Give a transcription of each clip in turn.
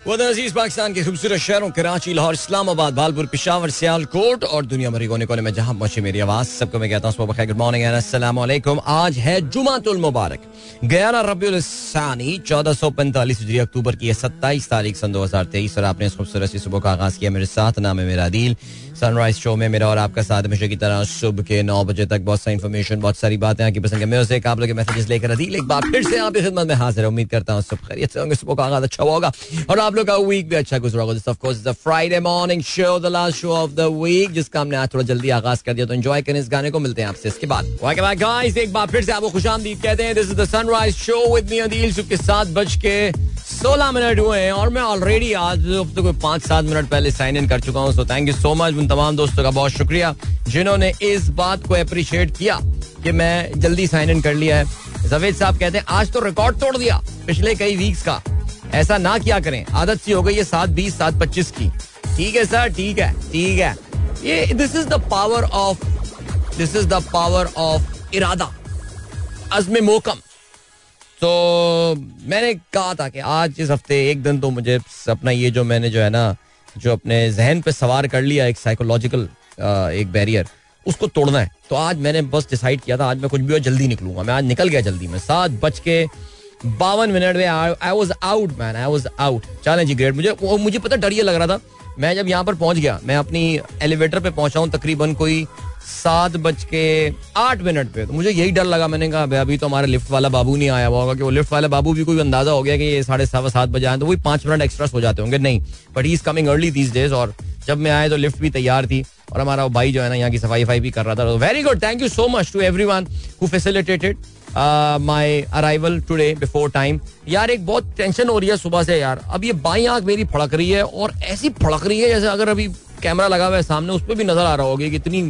अज़ीज़ पाकिस्तान के खूबसूरत शहरों, कराची, लाहौर, इस्लामाबाद, भालपुर, पिशावर, सियालकोट और दुनिया भरी कोने कोने में जहाँ पहुँचे मेरी आवाज़, सबको मैं कहता हूँ गुड मॉर्निंग वालेकुम आज है जुमातुल मुबारक। ग्यारह रबी सानी, चौदह सौ पैंतालीस अक्टूबर की सत्ताईस तारीख सन दो हज़ार तेईस और आपने इस खूबसूरत सुबह का आगाज़ किया मेरे साथ, नाम है मेरा दिल। सनराइज शो में मेरा और आपका साथ हमेशा की तरह सुबह के नौ बजे तक बहुत सारी इन्फॉर्मेशन बहुत सारी बातें, आपकी पसंद है म्यूज़िक आप लोग मैसेजेस लेकर अदील एक बार फिर से आपकी खिदमत में हाजिर उम्मीद करता हूँ सब खैरियत से होंगे, सुबह का आगाज़ अच्छा होगा। और आप लोग का वीक भी अच्छा गुजरा होगा। Of course the Friday morning show the last show of the week जिसका हमने आज थोड़ा जल्दी आगाज़ कर दिया। तो एंजॉय करें इस गाने को। मिलते हैं आपसे इसके बाद। गाइस एक बार फिर से आपको खुशामदीद कहते हैं this is the sunrise show with me Adeel सुबह के सात बज के सोलह मिनट हुए हैं और मैं ऑलरेडी आज तो कोई पाँच सात मिनट पहले साइन इन कर चुका हूँ। So thank you so much उन तमाम दोस्तों का बहुत शुक्रिया, जिन्होंने इस बात को अप्रिशिएट किया कि मैं जल्दी साइन इन कर लिया है। जवेद साहब कहते हैं, आज तो रिकॉर्ड तोड़ दिया पिछले कई वीक्स का। ऐसा ना किया करें। आदत सी हो गई है सात बीस, सात पच्चीस की। ठीक है सर ठीक है ठीक है। ये this is the power of this is the power of इरादा अजम मोकम तो मैंने कहा था कि आज इस हफ़्ते एक दिन तो मुझे अपना ये जो मैंने जो है ना जो अपने जहन पे सवार कर लिया एक साइकोलॉजिकल एक बैरियर उसको तोड़ना है। तो आज मैंने बस डिसाइड किया था, आज मैं कुछ भी जल्दी निकलूँगा। मैं आज निकल गया जल्दी। में सात बज के बावन मिनट में I was out man I was out चलें जी ग्रेट मुझे मुझे पता डर ये लग रहा था मैं जब यहाँ पर पहुँच गया, मैं अपनी एलिवेटर पे पहुँचा हूँ तकरीबन कोई सात बज के आठ मिनट पे। तो मुझे यही डर लगा, मैंने कहा अभी तो हमारा लिफ्ट वाला बाबू नहीं आया हुआ होगा कि वो लिफ्ट वाला बाबू भी कोई अंदाज़ा हो गया कि ये साढ़े सवा सात बजे आए तो वही पाँच मिनट एक्स्ट्रा हो जाते होंगे। नहीं but he is coming early these days और जब मैं आया तो लिफ्ट भी तैयार थी और हमारा भाई जो है ना, यहाँ की सफ़ाई भी कर रहा था। Very good thank you so much to every one who facilitated my arrival today before time यार, एक बहुत टेंशन हो रही है सुबह से यार। अब ये बाई आँख मेरी फड़क रही है और ऐसी फड़क रही है जैसे अगर अभी कैमरा लगा हुआ है सामने, उस पर भी नज़र आ रहा होगा कितनी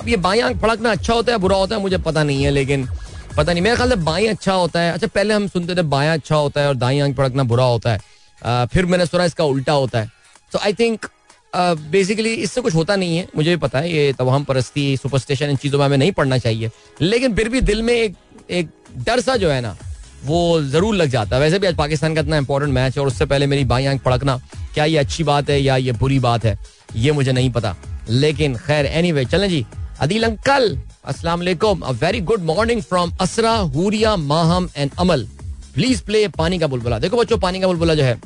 अब ये बाई आँख फड़कना अच्छा होता है, बुरा होता है, मुझे पता नहीं है, लेकिन पता नहीं। मेरे ख्याल से बाई अच्छा होता है। अच्छा पहले हम सुनते थे बाया अच्छा होता है और दाई आँख फड़कना बुरा होता है। फिर मैंने सुना इसका उल्टा होता है। तो आई थिंक बेसिकली इससे कुछ होता नहीं है, मुझे भी पता है, ये तवाहम परस्ती सुपरस्टेशन इन चीज़ों में हमें नहीं पढ़ना चाहिए। लेकिन फिर भी दिल में एक एक डर सा जो है ना, वो ज़रूर लग जाता है। वैसे भी आज पाकिस्तान का इतना इंपॉर्टेंट मैच है और उससे पहले मेरी बाई आँख पड़कना, क्या ये अच्छी बात है या ये बुरी बात है, ये मुझे नहीं पता। लेकिन खैर एनी वे चलें जी। अदील अंकल, अस्सलाम वालेकुम। A very good morning from Asra Huriya Maham and Amal please play पानी का बुलबुला। देखो बच्चों, पानी का बुलबुला जो है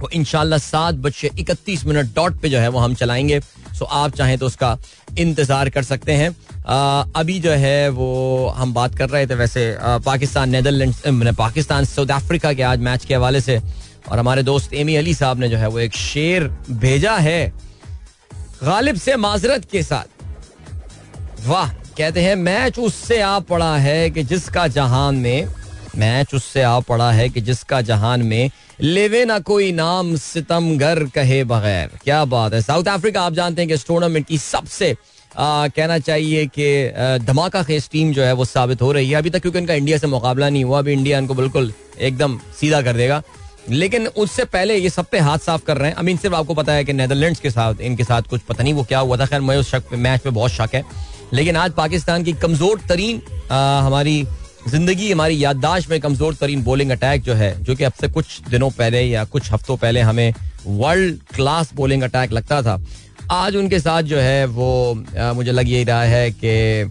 वो इनशाला सात बजे इकतीस मिनट डॉट पे जो है वो हम चलाएँगे। सो आप चाहें तो उसका इंतज़ार कर सकते हैं। अभी जो है वो हम बात कर रहे थे वैसे Pakistan Netherland Pakistan, South Africa के आज मैच के हवाले से और हमारे दोस्त एमी अली साहब ने जो है वो एक शेर भेजा है गालिब से माजरत के साथ। वाह, कहते हैं, मैच उससे आ पड़ा है कि जिसका जहान में मैच उससे आ पड़ा है कि जिसका जहान में लेवे ना कोई नाम सितमगर कहे बगैर। क्या बात है। साउथ अफ्रीका आप जानते हैं कि इस टूर्नामेंट की सबसे आ, कहना चाहिए कि धमाका खेज टीम जो है वो साबित हो रही है। अभी तक क्योंकि इनका इंडिया से मुकाबला नहीं हुआ अभी इंडिया इनको बिल्कुल एकदम सीधा कर देगा। लेकिन उससे पहले ये सब पे हाथ साफ़ कर रहे हैं। अमीन सिर्फ़ आपको पता है कि नेदरलैंड्स के साथ इनके साथ कुछ पता नहीं वो क्या हुआ था। खैर मुझे उस शक मैच पे बहुत शक है। लेकिन आज पाकिस्तान की कमज़ोर तरीन आ, हमारी ज़िंदगी हमारी याददाश्त में कमज़ोर तरीन बोलिंग अटैक जो है जो कि अब से कुछ दिनों पहले या कुछ हफ्तों पहले हमें वर्ल्ड क्लास बोलिंग अटैक लगता था। आज उनके साथ जो है वो आ, मुझे लग यही रहा है कि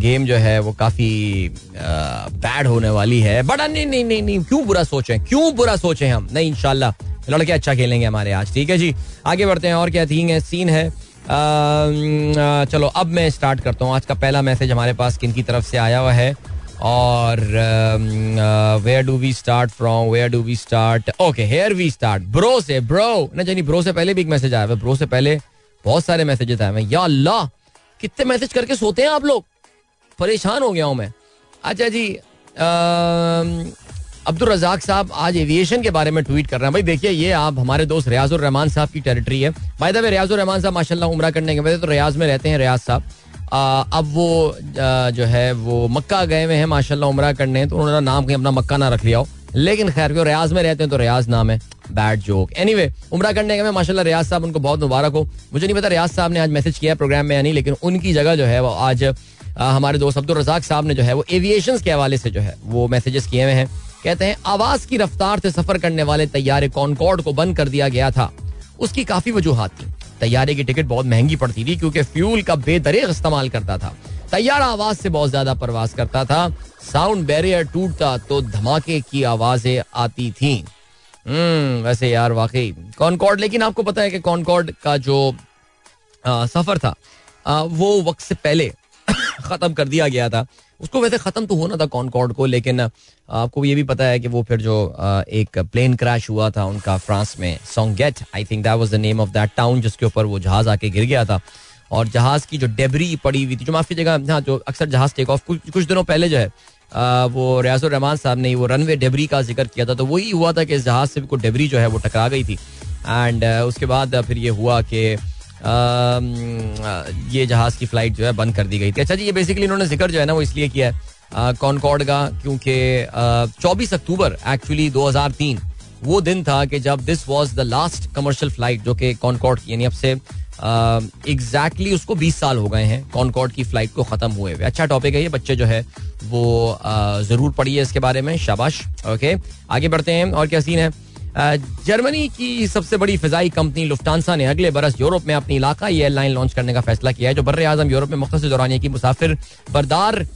गेम जो है वो काफ़ी बैड होने वाली है। बट नहीं नहीं नहीं नहीं क्यों बुरा सोचें? क्यों बुरा सोचें हम? नहीं इंशाल्लाह लड़के अच्छा खेलेंगे हमारे आज ठीक है जी? आगे बढ़ते हैं और क्या थी है सीन है। आ, चलो अब मैं स्टार्ट करता हूँ। आज का पहला मैसेज हमारे पास किन की तरफ़ से आया हुआ है? और where do we start from where do we start okay here we start bro से ब्रो ना जानी ब्रो से पहले भी एक मैसेज आया हुआ ब्रो से पहले बहुत सारे मैसेजेस आए हैं। या अल्लाह, कितने मैसेज करके सोते हैं आप लोग? परेशान हो गया हूँ मैं। अच्छा जी अब्दुल रजाक साहब, आज एविएशन के बारे में ट्वीट कर रहे हैं। भाई देखिए, ये आप, हमारे दोस्त रियाजुर रहमान साहब की टेरिटरी है। भाई दबे रियाजुर रहमान साहब, माशाल्लाह उम्र करने के वजह तो रियाज में रहते हैं रियाज साहब। अब वो जो है, वो मक्का गए हुए हैं, माशाल्लाह उम्र करने तो उन्होंने नाम कहीं अपना मक्का ना रख लिया हो। लेकिन खैर, वो रियाज में रहते हैं तो रियाज नाम है। बैड जोक एनी वे उम्र करने के माशाल्लाह रियाज साहब, उनको बहुत मुबारक हो। मुझे नहीं पता रियाज साहब ने आज मैसेज किया प्रोग्राम में या नहीं, लेकिन उनकी जगह जो है, वो आज हमारे दोस्त अब्दुल रजाक साहब ने जो है, वो एविएशन के हवाले से जो है, वो मैसेजेस किए हुए हैं। कहते हैं, आवाज़ की रफ्तार से सफ़र करने वाले तैयारे कॉनकॉर्ड को बंद कर दिया गया था। उसकी काफ़ी वजूहत थी। तैयारे की टिकट बहुत महँगी पड़ती थी क्योंकि फ्यूल का बेदरेग इस्तेमाल करता था। तैयारा आवाज़ से बहुत ज़्यादा परवाज करता था। साउंड बैरियर टूटता तो धमाके की आवाज़ें आती थी। हम्म वैसे यार वाकई। कॉनकॉर्ड लेकिन आपको पता है कि कॉनकॉर्ड का जो आ, सफ़र था आ, वो वक्त से पहले खत्म कर दिया गया था। उसको वैसे खत्म तो होना था कॉनकॉर्ड को लेकिन आपको ये भी पता है कि वो फिर जो एक प्लेन क्रैश हुआ था उनका फ्रांस में सोंगेट I think that was the name of that town जिसके ऊपर वो जहाज़ आके गिर गया था। और जहाज़ की जो डेबरी पड़ी हुई थी जो माफ़ी जगह हाँ जो अक्सर जहाज़ टेक ऑफ़ कुछ कुछ दिनों पहले जो है आ, वो रियाजुर रहमान साहब ने वो रनवे डेबरी का ज़िक्र किया था तो वही हुआ था कि इस जहाज़ से कोई डेबरी जो है वो टकरा गई थी। एंड उसके बाद फिर ये हुआ कि ये जहाज़ की फ़्लाइट जो है बंद कर दी गई थी। अच्छा जी, ये बेसिकली इन्होंने ज़िक्र जो है ना वो इसलिए किया है। कॉनकॉर्ड का, क्योंकि चौबीस अक्टूबर एक्चुअली 2003 वो दिन था कि जब this was the last commercial flight जो कि कॉनकॉर्ड की, यानी अब से एग्जैक्टली उसको 20 साल हो गए हैं कॉनकॉर्ड की फ़्लाइट को खत्म हुए हुए। अच्छा टॉपिक है ये, बच्चे जो है वो ज़रूर पढ़िए इसके बारे में, शाबाश ओके आगे बढ़ते हैं और क्या सीन है? जर्मनी की सबसे बड़ी फिजाई कंपनी लुफ्टानसा ने अगले बरस यूरोप में अपनी इलाकाई एयरलाइन लॉन्च करने का फैसला किया है, जो बर आज़म यूरोप में मुख्तर दौरानिया की मुसाफिर बरदार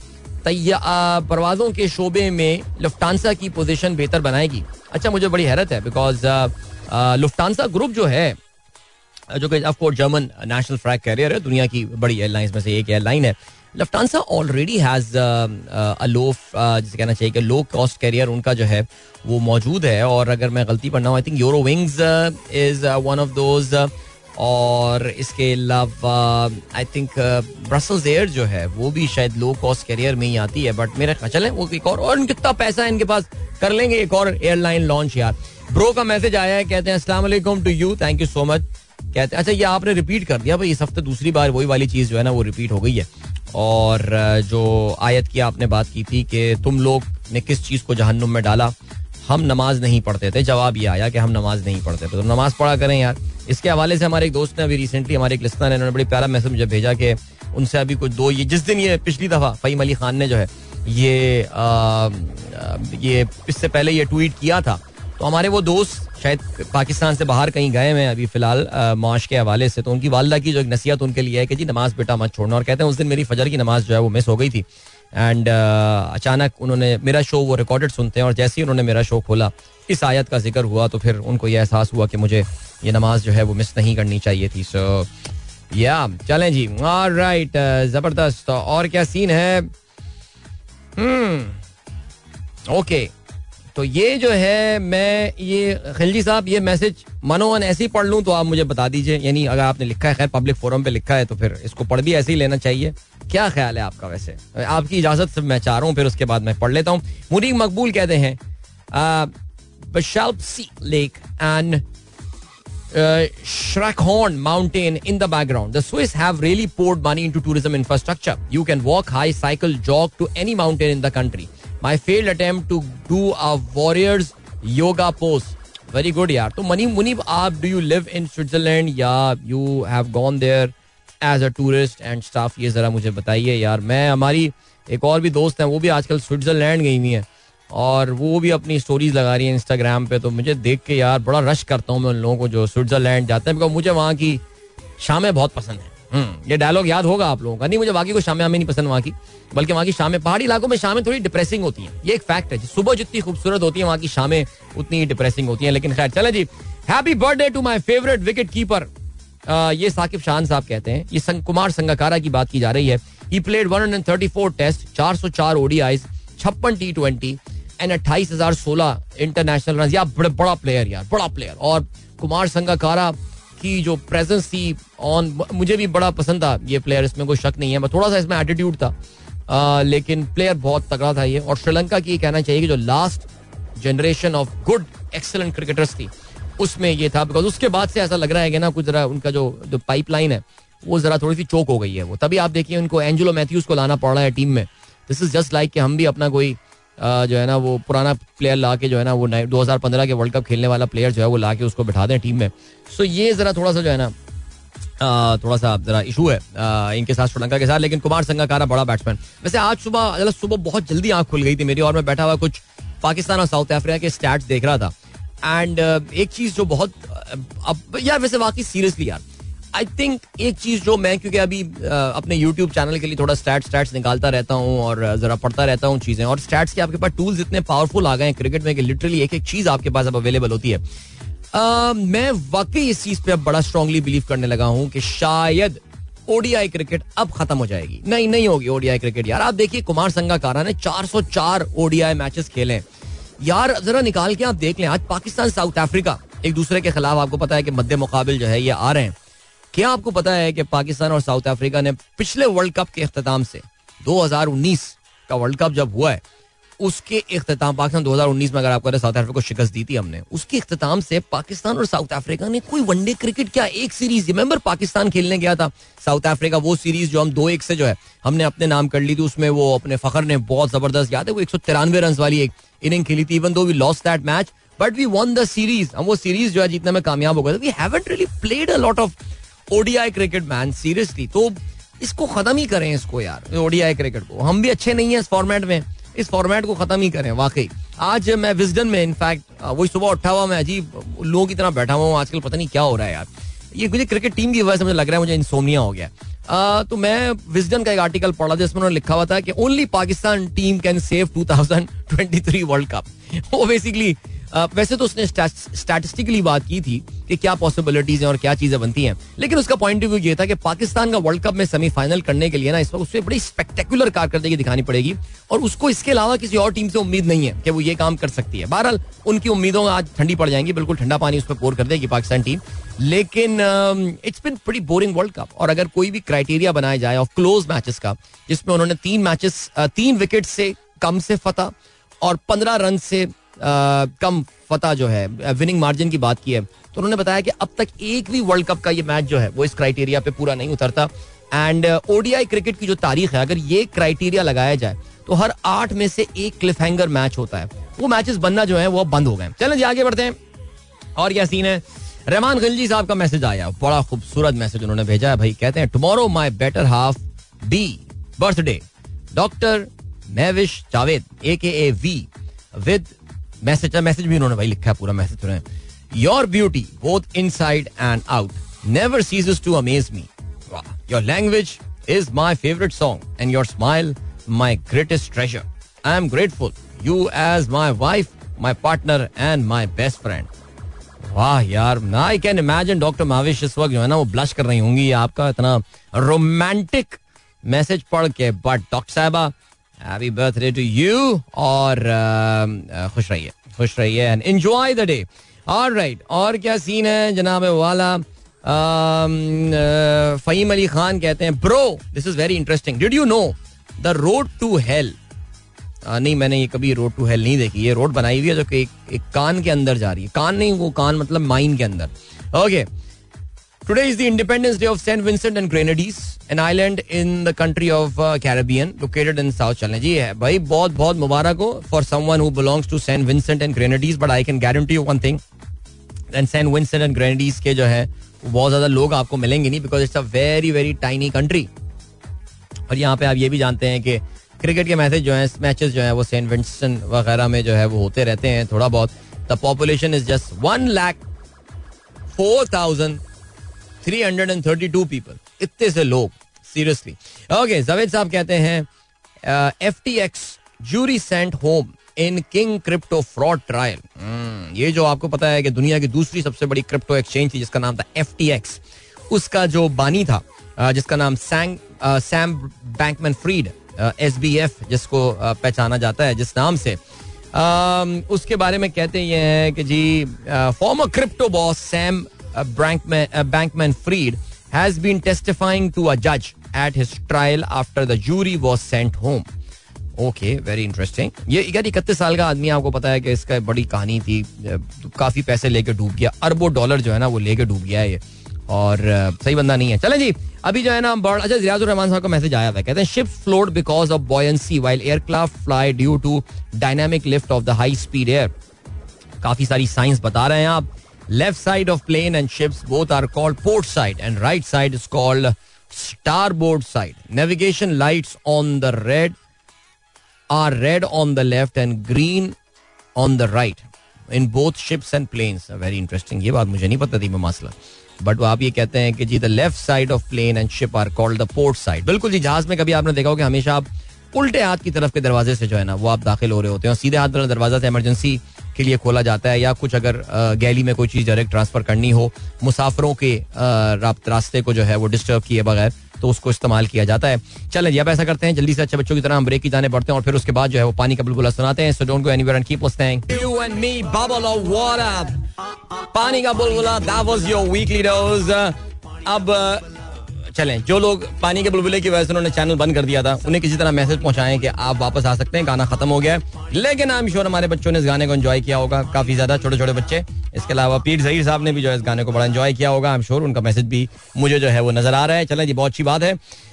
परवाजों के शोबे में लुफ्टानसा की पोजीशन बेहतर बनाएगी। अच्छा मुझे बड़ी हैरत है बिकॉज़ लुफ्टानसा ग्रुप जो है, जो कि of course German national flag carrier है, दुनिया की बड़ी एयरलाइंस में से एक एयरलाइन है। लफ्टानसा ऑलरेडी हैज़ लो जिसे कहना चाहिए कि लो कॉस्ट कैरियर उनका जो है, वो मौजूद है। और अगर मैं गलती पढ़ना I think Eurowings is one of those और इसके अलावा आई थिंक ब्रसल्स एयर जो है, वो भी शायद लो कॉस्ट कैरियर में ही आती है। बट मेरा ख्याल है, वो एक और और कितना पैसा है इनके पास कर लेंगे एक और एयरलाइन लॉन्च यार। ब्रो का मैसेज आया है, कहते हैं वालेकुम to you thank you so much कहते हैं अच्छा ये आपने रिपीट कर दिया भाई, इस हफ़्ते दूसरी बार वही वाली चीज़ जो है ना, वो रिपीट हो गई है। और जो आयत की आपने बात की थी कि तुम लोग ने किस चीज़ को जहन्नुम में डाला? हम नमाज़ नहीं पढ़ते थे। जवाब ये आया कि हम नमाज़ नहीं पढ़ते थे। तो नमाज़ पढ़ा करें यार। इसके हवाले से हमारे एक दोस्त ने अभी रिसेंटली हमारे एक लिस्टर ने उन्होंने बड़ी प्यारा मैसेज मुझे भेजा कि उनसे अभी कुछ दो ये जिस दिन ये पिछली दफ़ा फईम अली खान ने जो है ये आ, ये इससे पहले ये ट्वीट किया था तो हमारे वो दोस्त शायद पाकिस्तान से बाहर कहीं गए हैं अभी फ़िलहाल माश के हवाले से। तो उनकी वालदा की जो एक नसीहत उनके लिए है कि जी नमाज़ बेटा मत छोड़ना। और कहते हैं उस दिन मेरी फजर की नमाज़ जो है वो मिस हो गई थी। एंड uh, अचानक उन्होंने मेरा शो वो रिकॉर्डेड सुनते हैं और जैसे ही उन्होंने मेरा शो खोला इस आयत का ज़िक्र हुआ तो फिर उनको ये एहसास हुआ कि मुझे ये नमाज़ जो है वो मिस नहीं करनी चाहिए थी। सो या चलें जी। राइट ज़बरदस्त। और क्या सीन है? हम्म ओके तो ये जो है मैं ये खिलजी साहब ये मैसेज मनोवन ऐसे ही पढ़ लूँ तो आप मुझे बता दीजिए यानी अगर आपने लिखा है खैर पब्लिक फोरम पे लिखा है तो फिर इसको पढ़ भी ऐसे ही लेना चाहिए क्या ख्याल है आपका वैसे आपकी इजाज़त से मैं चाह रहा हूँ फिर उसके बाद मैं पढ़ लेता हूँ मुनीक मकबूल कहते हैं lake and Schreckhorn mountain in the background. The Swiss have really poured money into tourism infrastructure. You can walk, high, cycle, jog to any mountain in the country. My failed attempt to do a warriors yoga pose very good यार तो money Munib, आप do you live in Switzerland या you have gone there as a tourist and stuff ये जरा मुझे बताइए, यार। मैं हमारी एक और भी दोस्त हैं, वो भी आजकल स्विट्जरलैंड गई हुई है। और वो भी अपनी स्टोरीज लगा रही है इंस्टाग्राम पे। तो मुझे देख के, यार, बड़ा रश करता हूँ मैं उन लोगों को जो स्विट्जरलैंड जाते हैं। बिकॉज़ मुझे वहाँ की शामें बहुत पसंद है। ये डायलॉग याद होगा आप लोगों का। नहीं, मुझे बाकी को शामें हमें नहीं पसंद वहाँ की, बल्कि वहाँ की शामें पहाड़ी इलाकों में शामें थोड़ी डिप्रेसिंग होती हैं। ये एक फैक्ट है सुबह जितनी खूबसूरत होती है, वहाँ की शामें उतनी डिप्रेसिंग होती हैं। लेकिन खैर, चले जी। Happy birthday to my favourite wicket keeper ये साकिब शान साहब कहते हैं, ये कुमार संगाकारा की बात की जा रही है। ही प्लेड 134 टेस्ट 404 ओडीआईज छप्पन टी ट्वेंटी एंड अट्ठाईस हज़ार सोलह इंटरनेशनल रन या बड़ा प्लेयर यार, बड़ा प्लेयर और कुमार संगाकारा की जो प्रेजेंस थी ऑन मुझे भी बड़ा पसंद था ये प्लेयर इसमें कोई शक नहीं है। थोड़ा सा इसमें एटीट्यूड था। आ, लेकिन प्लेयर बहुत तगड़ा था ये। और श्रीलंका की कहना चाहिए कि जो last generation of good excellent cricketers थी उसमें ये था। बिकॉज़ उसके बाद से ऐसा लग रहा है कि ना कुछ जरा उनका जो जो पाइपलाइन है वो जरा थोड़ी सी चोक हो गई है वो। तभी आप देखिए उनको एंजुलो मैथ्यूज को लाना पड़ रहा है टीम में। दिस इज़ जस्ट लाइक कि हम भी अपना कोई जो है ना, वो पुराना प्लेयर ला के जो है ना, वो दो हज़ार पंद्रह के वर्ल्ड कप खेलने वाला प्लेयर जो है, वो ला के उसको बिठा दें टीम में। सो ये जरा थोड़ा सा जो है ना थोड़ा सा जरा इशू है इनके साथ श्रीलंका के साथ। लेकिन कुमार संगाकारा बड़ा बैट्समैन वैसे आज सुबह सुबह बहुत जल्दी आँख खुल गई थी मेरी, और मैं बैठा हुआ कुछ पाकिस्तान और साउथ अफ्रीका के स्टैट्स देख रहा था। एंड एक चीज़ जो बहुत अब यार वैसे वाकई सीरियसली यार आई थिंक एक चीज़ जो मैं क्योंकि अभी अपने यूट्यूब चैनल के लिए थोड़ा स्टैट स्टैट्स निकालता रहता हूँ और जरा पढ़ता रहता हूँ चीज़ें। और स्टैट्स के आपके पास टूल्स इतने पावरफुल आ गए हैं क्रिकेट में कि लिटरली एक एक चीज़ आपके पास अब अवेलेबल होती है। uh, मैं वाकई इस चीज़ पे अब बड़ा स्ट्रांगली बिलीव करने लगा हूँ कि शायद ओडीआई क्रिकेट अब खत्म हो जाएगी। नहीं नहीं होगी ओडीआई क्रिकेट यार। आप देखिए कुमार संगाकारा ने 404 ओडीआई मैचेस खेले यार जरा निकाल के आप देख लें आज पाकिस्तान साउथ अफ्रीका एक दूसरे के खिलाफ आपको पता है कि मध्य मुकाबिल जो है ये आ रहे हैं। क्या आपको पता है कि पाकिस्तान और साउथ अफ्रीका ने पिछले वर्ल्ड कप के अख्ताम से 2019 का वर्ल्ड कप जब हुआ है, उसके अख्ताम पाकिस्तान 2019 में अगर आपको साउथ अफ्रीका को शिकस्त दी थी हमने, उसके अख्ताम से पाकिस्तान और साउथ अफ्रीका ने कोई वनडे क्रिकेट क्या एक सीरीज़ रिमेंबर पाकिस्तान खेलने गया था, साउथ अफ्रीका वो सीरीज़ जो हम दो एक से जो है, हमने अपने नाम कर ली थी, उसमें वो अपने फखर ने बहुत ज़बरदस्त याद है, वो एक सौ तिरानवे रन वाली एक इनिंग खेली थी even though we lost that match but we won the series हम वो सीरीज़ जो है, जीतने में कामयाब हो गए we haven't really played a lot of ODI cricket man seriously तो इसको खत्म ही करें इसको यार ओडीआई क्रिकेट को। हम भी अच्छे नहीं है इस फॉर्मेट में इस फॉर्मेट को खत्म ही करें वाकई। आज मैं विजडन में इनफैक्ट वही सुबह उठा हुआ मैं अजीब लोगों की तरह बैठा हुआ हूँ आजकल पता नहीं क्या हो रहा है यार। ये मुझे क्रिकेट टीम की वजह से मुझे लग रहा है मुझे इंसोमिया हो गया Uh, तो मैं विजडन का एक आर्टिकल पढ़ा था जिसमें उन्होंने लिखा हुआ था कि only Pakistan team can save 2023 world cup वो बेसिकली वैसे तो उसने स्टैटिस्टिकली बात की थी कि क्या पॉसिबिलिटीज हैं और क्या चीज़ें बनती हैं। लेकिन उसका पॉइंट ऑफ़ व्यू ये था कि पाकिस्तान का वर्ल्ड कप में सेमीफाइनल करने के लिए ना, इस वक्त उससे बड़ी स्पेक्टेकुलर कारकर्दगी दिखानी पड़ेगी। और उसको इसके अलावा किसी और टीम से उम्मीद नहीं है कि वो ये काम कर सकती है। बहरहाल, उनकी उम्मीदों आज ठंडी पड़ जाएँगी, बिल्कुल ठंडा पानी उस पर पोर कर देगी पाकिस्तान टीम लेकिन इट्स बिन बड़ी बोरिंग वर्ल्ड कप और अगर कोई भी क्राइटेरिया बनाया जाए ऑफ़ क्लोज मैचेस का, जिसमें उन्होंने तीन मैचेस तीन विकेट से कम से फतह और पंद्रह रन से कम फतह जो है विनिंग मार्जिन की बात की है तो उन्होंने बताया कि अब तक एक भी वर्ल्ड कप का ये मैच जो है, वो इस क्राइटेरिया पे पूरा नहीं उतरता। एंड ओडीआई क्रिकेट की जो तारीख है, अगर ये क्राइटेरिया लगाया जाए तो हर आठ में से एक क्लिफ मैच होता है। वो मैचेस बनना जो है, वो बंद हो गए चलें जी, आगे बढ़ते हैं। और क्या सीन है? रहमान खिलजी साहब का मैसेज आया। बड़ा खूबसूरत मैसेज उन्होंने भेजा है भाई। कहते हैं tomorrow my better half be birthday doctor Mavish Javed A K A V with message message भी उन्होंने भाई लिखा है, पूरा मैसेज उन्होंने your beauty both inside and out never ceases to amaze me your language is my favourite song and your smile my greatest treasure I am grateful you as my wife my partner and my best friend वाह यार I can imagine doctor Mavish इस वक्त जो है ना, वो blush कर रही होंगी, आपका इतना रोमांटिक मैसेज पढ़ के बट डॉक्टर साहबा हैप्पी बर्थडे टू यू और uh, खुश रहिए खुश रहिए एंड एंजॉय द डे और राइट और क्या सीन है जनाब वाला? फहीम अली खान कहते हैं bro this is very interesting did you know the road to hell नहीं मैंने ये कभी रोड टू हेल नहीं देखी। ये रोड बनाई हुई है जो कि एक, एक कान के अंदर जा रही है। कान नहीं वो कान मतलब माइन के अंदर। Okay today is the independence day of Saint Vincent and Grenadines an island in the country of Caribbean located in south चलने जी है भाई बहुत बहुत मुबारक हो for someone who belongs to Saint Vincent and Grenadines but I can guarantee you one thing and Saint Vincent and Grenadines के जो है, बहुत ज़्यादा लोग आपको मिलेंगे नहीं because it's a very very tiny country और यहाँ पे आप ये भी जानते हैं कि क्रिकेट के मैचेस जो है मैचेस जो है, वो सेंट विंसन वगैरह में जो है, वो होते रहते हैं थोड़ा बहुत. The population is just one lakh four thousand three hundred and thirty two people इतने से लोग सीरियसली ओके जावेद साहब कहते हैं F T X jury sent home in king crypto fraud trial ये जो आपको पता है कि दुनिया की दूसरी सबसे बड़ी क्रिप्टो एक्सचेंज थी जिसका नाम था एफ़ टी एक्स उसका जो बानी था uh, जिसका नाम सैंग Sam Bankman Fried S B F जिसको uh, पहचाना जाता है जिस नाम से। Uh, उसके बारे में कहते हैं कि जी former crypto boss Sam Bankman Fried has been testifying to a judge at his trial after the jury was sent home. Okay very interesting ये, यार, इकतीस साल का आदमी आपको पता है कि इसका बड़ी कहानी थी काफ़ी पैसे लेके डूब गया, अरबों डॉलर जो है ना, वो लेके डूब गया है ये। और सही बंदा नहीं है। चले जी, अभी जो है ना, बड़ अच्छा रियाजुर रहमान साहब का मैसेज आया था कहते हैं ship float because of buoyancy while aircraft fly due to dynamic lift of the high speed air काफ़ी सारी साइंस बता रहे हैं आप। Left side of plane and ships, both are called port side, and right side is called starboard side. Navigation lights on the red are red on the left and green on the right in both ships and planes very interesting ये बात मुझे नहीं पता थी, मैं मसला but वो आप ये कहते हैं कि जी the left side of plane and ship are called the port side बिल्कुल जी, जहाज़ में कभी आपने देखा हो कि हमेशा आप उल्टे हाथ की तरफ़ के दरवाजे से जो है ना, वो आप दाखिल हो रहे होते हैं और सीधे हाथ दरवाज़ा से इमरजेंसी के लिए खोला जाता है या कुछ अगर गैली में कोई चीज़ डायरेक्ट ट्रांसफ़र करनी हो, मुसाफरों के रास्ते को जो है वो डिस्टर्ब किए बगैर तो उसको इस्तेमाल किया जाता है। चलें अब ऐसा करते हैं, जल्दी से अच्छे बच्चों की तरह हम ब्रेक की जाने पड़ते हैं और फिर उसके बाद जो है वो पानी का बुलबुला सुनाते हैं। So don't go anywhere and keep listening you and me bubble of water पानी का बुलबुला that was your weekly dose अब चलें। जो लोग पानी के बुलबुले की वजह से उन्होंने चैनल बंद कर दिया था, उन्हें किसी तरह मैसेज पहुंचाएँ कि आप वापस आ सकते हैं, गाना खत्म हो गया है। लेकिन आई एम श्योर हमारे बच्चों ने इस गाने को एंजॉय किया होगा, काफ़ी ज़्यादा छोटे छोटे बच्चे। इसके अलावा पीर जहीर साहब ने भी जो है इस गाने को बड़ा एंजॉय किया होगा। आई एम श्योर उनका मैसेज भी मुझे जो है वो नज़र आ रहा है। चलें जी, बहुत अच्छी बात है।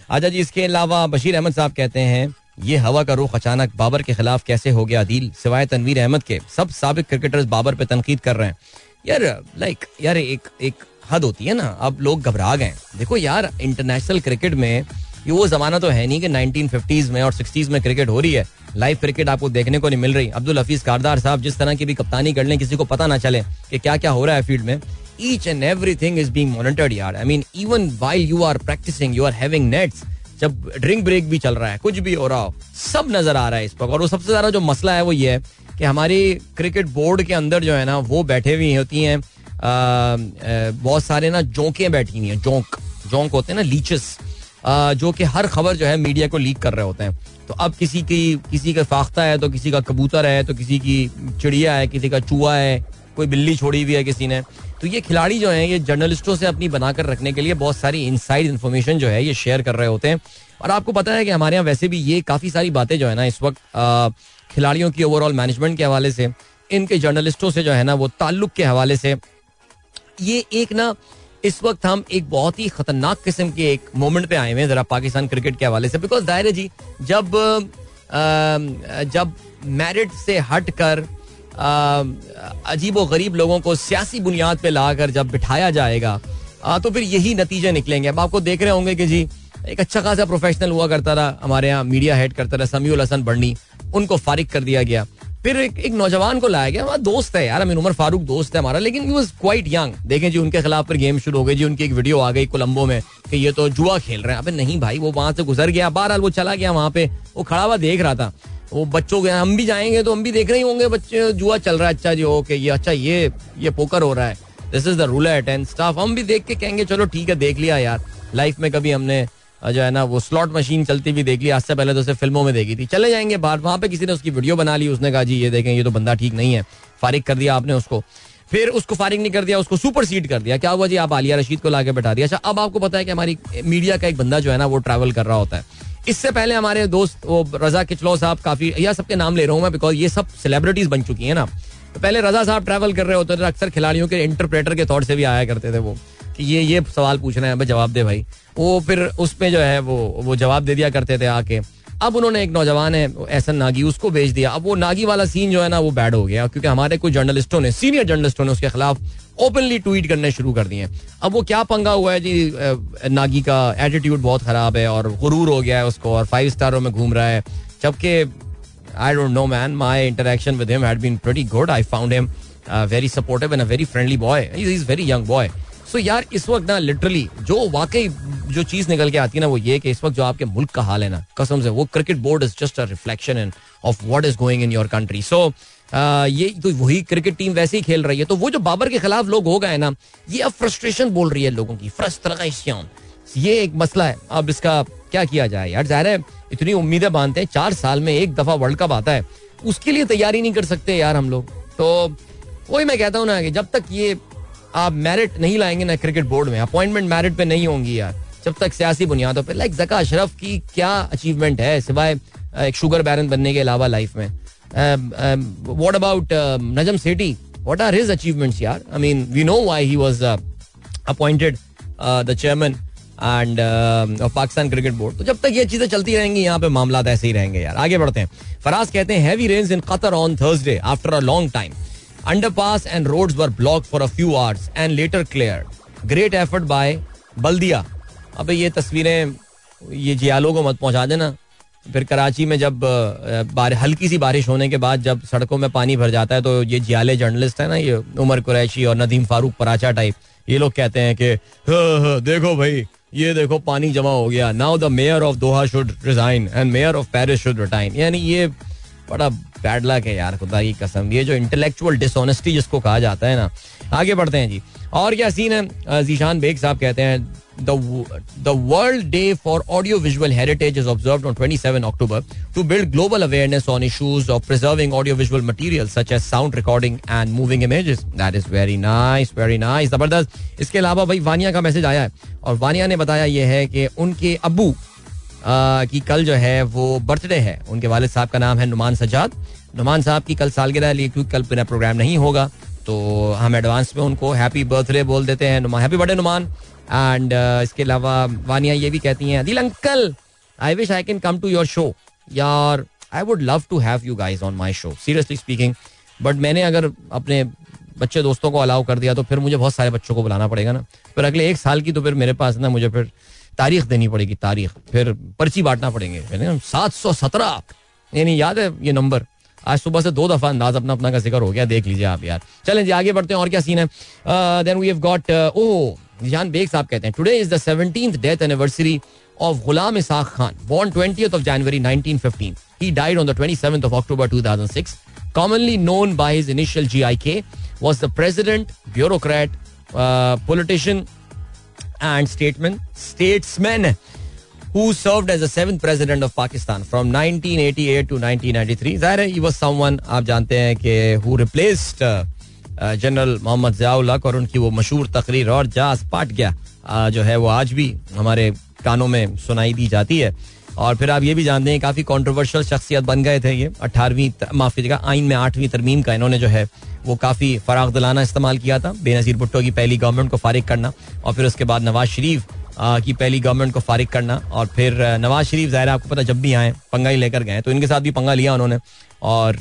अच्छा जी, इसके अलावा बशीर अहमद साहब कहते हैं, ये हवा का रुख अचानक बाबर के खिलाफ कैसे हो गया अदील? सिवाय तनवीर अहमद के, सब सबक क्रिकेटर्स बाबर पे तनकीद कर रहे हैं। यार लाइक यार, एक एक हद होती है ना, अब लोग घबरा गए देखो यार इंटरनेशनल क्रिकेट में ये वो जमाना तो है नहीं कि 1950s में और 60s में क्रिकेट हो रही है। लाइव क्रिकेट आपको देखने को नहीं मिल रही। अब्दुल हफीज कारदार साहब, जिस तरह की भी कप्तानी कर लें, किसी को पता ना चले कि क्या क्या हो रहा है फ़ील्ड में। Each and every thing is being monitored यार। I mean even while you are practising you are having nets जब ड्रिंक ब्रेक भी चल रहा है, कुछ भी हो रहा हो, सब नज़र आ रहा है इस पर। और वो सबसे ज़्यादा जो मसला है वो ये है कि हमारी क्रिकेट बोर्ड के अंदर जो है ना, वो बैठे हुई होती हैं। बहुत सारे ना जोंके बैठी हुई हैं, जोंक। जोंक होते हैं ना लीचेस जो कि हर खबर जो है मीडिया को लीक कर रहे होते हैं। तो अब किसी की, किसी का फाख्ता है तो किसी का कबूतर है तो किसी की चिड़िया है, किसी का चूहा है, कोई बिल्ली छोड़ी हुई है किसी ने। तो ये खिलाड़ी जो है, ये जर्नलिस्टों से अपनी बनाकर रखने के लिए बहुत सारी इनसाइड इन्फॉर्मेशन जो है, ये शेयर कर रहे होते हैं। और आपको पता है कि हमारे यहाँ वैसे भी ये काफ़ी सारी बातें जो है ना इस वक्त खिलाड़ियों की ओवरऑल मैनेजमेंट के हवाले से, इनके जर्नलिस्टों से जो है ना वो ताल्लुक के हवाले से ये एक ना इस वक्त हम एक बहुत ही खतरनाक किस्म के एक मोमेंट पे आए हुए हैं जरा पाकिस्तान क्रिकेट के हवाले से। बिकॉज़ दायरे जी जब जब मैरिट से हट कर अजीब व गरीब लोगों को सियासी बुनियाद पे लाकर जब बिठाया जाएगा आ, तो फिर यही नतीजे निकलेंगे। अब आपको देख रहे होंगे कि जी एक अच्छा खासा प्रोफेशनल हुआ करता था हमारे यहाँ मीडिया हेड करता था समीउल हसन बढ़नी उनको फारिग कर दिया गया। फिर एक, एक नौजवान को लाया गया हमारा दोस्त है यार अमीन उमर फारूक दोस्त है हमारा लेकिन वॉज़ क्वाइट यंग देखें जी उनके खिलाफ फिर गेम शुरू हो गई जी उनकी एक वीडियो आ गई कोलंबो में कि ये तो जुआ खेल रहे हैं। अबे नहीं भाई वो वहाँ से गुजर गया बहरहाल वो चला गया वहाँ पे वो खड़ा हुआ देख रहा था। वो बच्चों के हम भी जाएँगे तो हम भी देख रहे होंगे बच्चे जुआ चल रहा है अच्छा जी ओके ये अच्छा ये ये पोकर हो रहा है। This is the rule at and stuff हम भी देख के कहेंगे चलो ठीक है देख लिया यार। लाइफ में कभी हमने जो है ना, वो स्लॉट मशीन चलती हुई देख ली, आज से पहले तो उसे फ़िल्मों में देखी थी। चले जाएँगे बाहर, वहाँ पे किसी ने उसकी वीडियो बना ली, उसने कहा, जी, ये देखें, ये तो बंदा ठीक नहीं है। फारिग कर दिया आपने उसको। फिर उसको फारिग नहीं कर दिया, उसको सुपर सीट कर दिया। क्या हुआ जी? आप आलिया रशीद को लाके बैठा दिया। अच्छा अब आपको पता है कि हमारी मीडिया का एक बंदा जो है ना, वो ट्रैवल कर रहा होता है। इससे पहले हमारे दोस्त, वो रजा किचलो साहब काफ़ी, या सबके नाम ले रहा हूँ मैं बिकॉज़ ये सब सेलिब्रिटीज बन चुकी है ना। पहले रजा साहब ट्रैवल कर रहे होते थे, अक्सर खिलाड़ियों के इंटरप्रेटर के तौर से भी आया करते थे वो। ये ये सवाल पूछ रहे हैं जवाब दे भाई। वो फिर उस पे जो है वो वो जवाब दे दिया करते थे आके। अब उन्होंने एक नौजवान है एहसन नागी, उसको भेज दिया। अब वो नागी वाला सीन जो है ना, वो बैड हो गया, क्योंकि हमारे कुछ जर्नलिस्टों ने सीनियर जर्नलिस्टों ने उसके खिलाफ ओपनली ट्वीट करने शुरू कर दिए अब वो क्या पंगा हुआ है जी नागी का एटीट्यूड बहुत खराब है और गुरूर हो गया है उसको और फाइव स्टारों में घूम रहा है। जबकि I don't know man my interaction with him had been pretty good I found him very supportive and a very friendly boy is very young boy so यार इस वक्त ना लिटरली जो वाकई जो चीज़ निकल के आती है ना वो ये कि इस वक्त जो आपके मुल्क का हाल है ना कसम से वो cricket board is just a reflection in of what is going in your country so ये तो वही क्रिकेट टीम वैसे ही खेल रही है। तो वो जो बाबर के खिलाफ लोग हो गए ना, ये अब फ्रस्ट्रेशन बोल रही है लोगों की। फ्रस्ट्रेशन ये एक मसला है। अब इसका क्या किया जाए? यार, ज़ाहिर है, इतनी उम्मीदें बांधते हैं, चार साल में एक दफ़ा वर्ल्ड कप आता है। उसके लिए तैयारी नहीं कर सकते यार हम लोग। तो वही मैं कहता हूँ ना कि जब तक ये आप मेरिट नहीं लाएँगे ना क्रिकेट बोर्ड में। अपॉइंटमेंट मेरिट पे नहीं होंगी यार। जब तक सियासी बुनियादों पे। लाइक जका अशरफ की क्या अचीवमेंट है, सिवाय एक शुगर बैरन बनने के अलावा लाइफ में। What about Najam Sethi? What are his achievements यार? I mean we know why he was appointed the chairman and Pakistan cricket board तो जब तक ये चीज़ें चलती रहेंगी, यहाँ पे मामला ऐसे ही रहेंगे यार। आगे बढ़ते हैं। फराज कहते हैं heavy rains in Qatar on Thursday after a long time Underpass and roads were blocked for a few hours and later cleared. Great effort by बल्दिया अबे ये तस्वीरें ये जियालों को मत पहुँचा देना। फिर कराची में जब बार, हल्की सी बारिश होने के बाद जब सड़कों में पानी भर जाता है तो ये जियाले जर्नलिस्ट है ना ये उमर कुरैशी और नदीम फारूक पराचा टाइप ये लोग कहते हैं कि देखो भाई ये देखो पानी जमा हो गया। Now the mayor of Doha should resign and mayor of Paris should retain यानी ये बड़ा बैड लक है यार खुदा की कसम ये जो इंटेलेक्चुअल डिसऑनेस्टी जिसको कहा जाता है ना आगे बढ़ते हैं जी और क्या सीन है जीशान बेग साहब कहते हैं the, World Day for Audiovisual Heritage is observed on 27 October to build global awareness on issues of preserving audiovisual materials such as sound recording and moving images. That is very nice, very nice. ज़बरदस्त इसके अलावा भाई वानिया का message आया है और वानिया ने बताया यह है कि उनके अबू की कल जो है वो बर्थडे है। उनके वालिद साहब का नाम है नुमान सजाद नुमान साहब की कल सालगिरह लिए क्योंकि कल बिना प्रोग्राम नहीं होगा तो हम एडवांस में उनको हैप्पी बर्थडे बोल देते हैं। Numan, happy birthday Numan. And इसके अलावा वानिया ये भी कहती हैं, दिल uncle I wish I can come to your show यार I would love to have you guys on my show seriously speaking but मैंने अगर अपने बच्चे दोस्तों को अलाउ कर दिया तो फिर मुझे बहुत सारे बच्चों को बुलाना पड़ेगा ना। फिर अगले एक साल की तो फिर मेरे पास ना, मुझे फिर तारीख देनी पड़ेगी तारीख। फिर पर्ची बांटना पड़ेंगे। सात सौ सत्रह। यानी याद है ये नंबर? आज सुबह से दो दफ़ा अंदाज अपना अपना का ज़िक्र हो गया देख लीजिए आप यार। चलें जी आगे बढ़ते हैं और क्या सीन है? देन वी हैव गॉट ओ जान बेग साहब कहते हैं today is the 17th death anniversary of Ghulam Isaq Khan, born 20th of January 1915. He died on the 27th of October 2006. Commonly known by his initial GIK, was the president, bureaucrat, uh, politician, and statesman, statesman who served as the seventh president of Pakistan from 1988 to 1993. Zahir he was someone आप जानते हैं कि who replaced general Mohammad Ziaul और उनकी वो मशहूर तकरीर और जास पाट गया। जो है वो आज भी हमारे कानों में सुनाई दी जाती है। और फिर आप ये भी जानते हैं काफ़ी कंट्रोवर्शियल शख्सियत बन गए थे ये। अठारहवीं माफ़ कीजिएगा आइन में आठवीं तरमीम का इन्होंने जो है वो काफ़ी फराग दिलाना इस्तेमाल किया था, बेनजीर भुट्टो की पहली गवर्नमेंट को फारिग करना और फिर उसके बाद नवाज़ शरीफ की पहली गवर्नमेंट को फारिग करना और फिर नवाज़ शरीफ, ज़ाहिर आपको पता जब भी आए, पंगा ही लेकर गए तो इनके साथ भी पंगा लिया उन्होंने और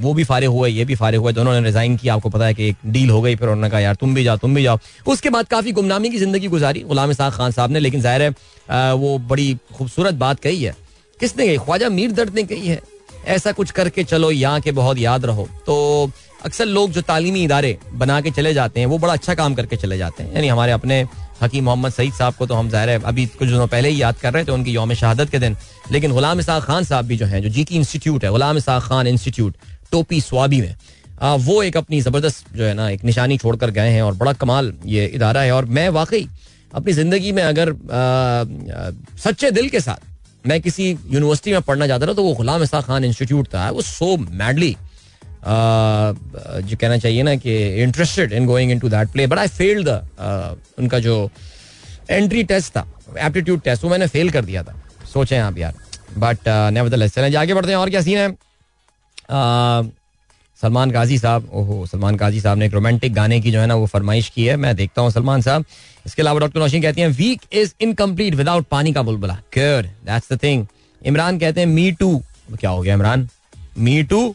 वो भी फारे हुए, ये भी फारे हुए दोनों ने रिजाइन किया। आपको पता है कि एक डील हो गई, फिर उन्होंने कहा, यार, तुम भी जाओ, तुम भी जाओ। उसके बाद काफ़ी गुमनामी की ज़िंदगी गुजारी गुलाम इसाक खान साहब ने, लेकिन ज़ाहिर है वो बड़ी खूबसूरत बात कही है। किसने कही? ख्वाजा मीर दर्द ने कही है। ऐसा कुछ करके चलो यहाँ के बहुत याद रहो। तो अक्सर लोग जो तालीमी इदारे बना के चले जाते हैं वो बड़ा अच्छा काम करके चले जाते हैं। यानी हमारे अपने हकीम मोहम्मद सईद साहब को तो हम ज़ाहिर है अभी कुछ दिनों पहले ही याद कर रहे थे उनकी योम शहादत के दिन। लेकिन गुलाम इसाक खान साहब भी जो है जो जी की इंस्टीट्यूट है गुलाम इसाक खान इंस्टीट्यूट टोपी स्वाबी में आ, वो एक अपनी ज़बरदस्त जो है ना एक निशानी छोड़कर गए हैं और बड़ा कमाल ये इदारा है। और मैं वाकई अपनी ज़िंदगी में अगर आ, आ, सच्चे दिल के साथ मैं किसी यूनिवर्सिटी में पढ़ना चाहता था तो वो गुलाम इसा खान इंस्टीट्यूट था। वो सो मैडली जो कहना चाहिए ना कि interested in going into that play but I failed the उनका जो एंट्री टेस्ट था एप्टीट्यूड टेस्ट वो मैंने फेल कर दिया था। सोचें आप यार। बट नेवरदलेस चलें आगे बढ़ते हैं, और क्या सीन है? सलमान गाजी साहब, ओहो, सलमान गाजी साहब ने एक रोमांटिक गाने की जो है ना, वो फरमाइश की है। मैं देखता हूँ सलमान साहब। इसके अलावा डॉक्टर नौशीन कहती हैं वीक इज़ इनकम्प्लीट विदाउट पानी का बुलबुला. Good that's the thing Imran कहते हैं मी टू क्या हो गया इमरान? मी टू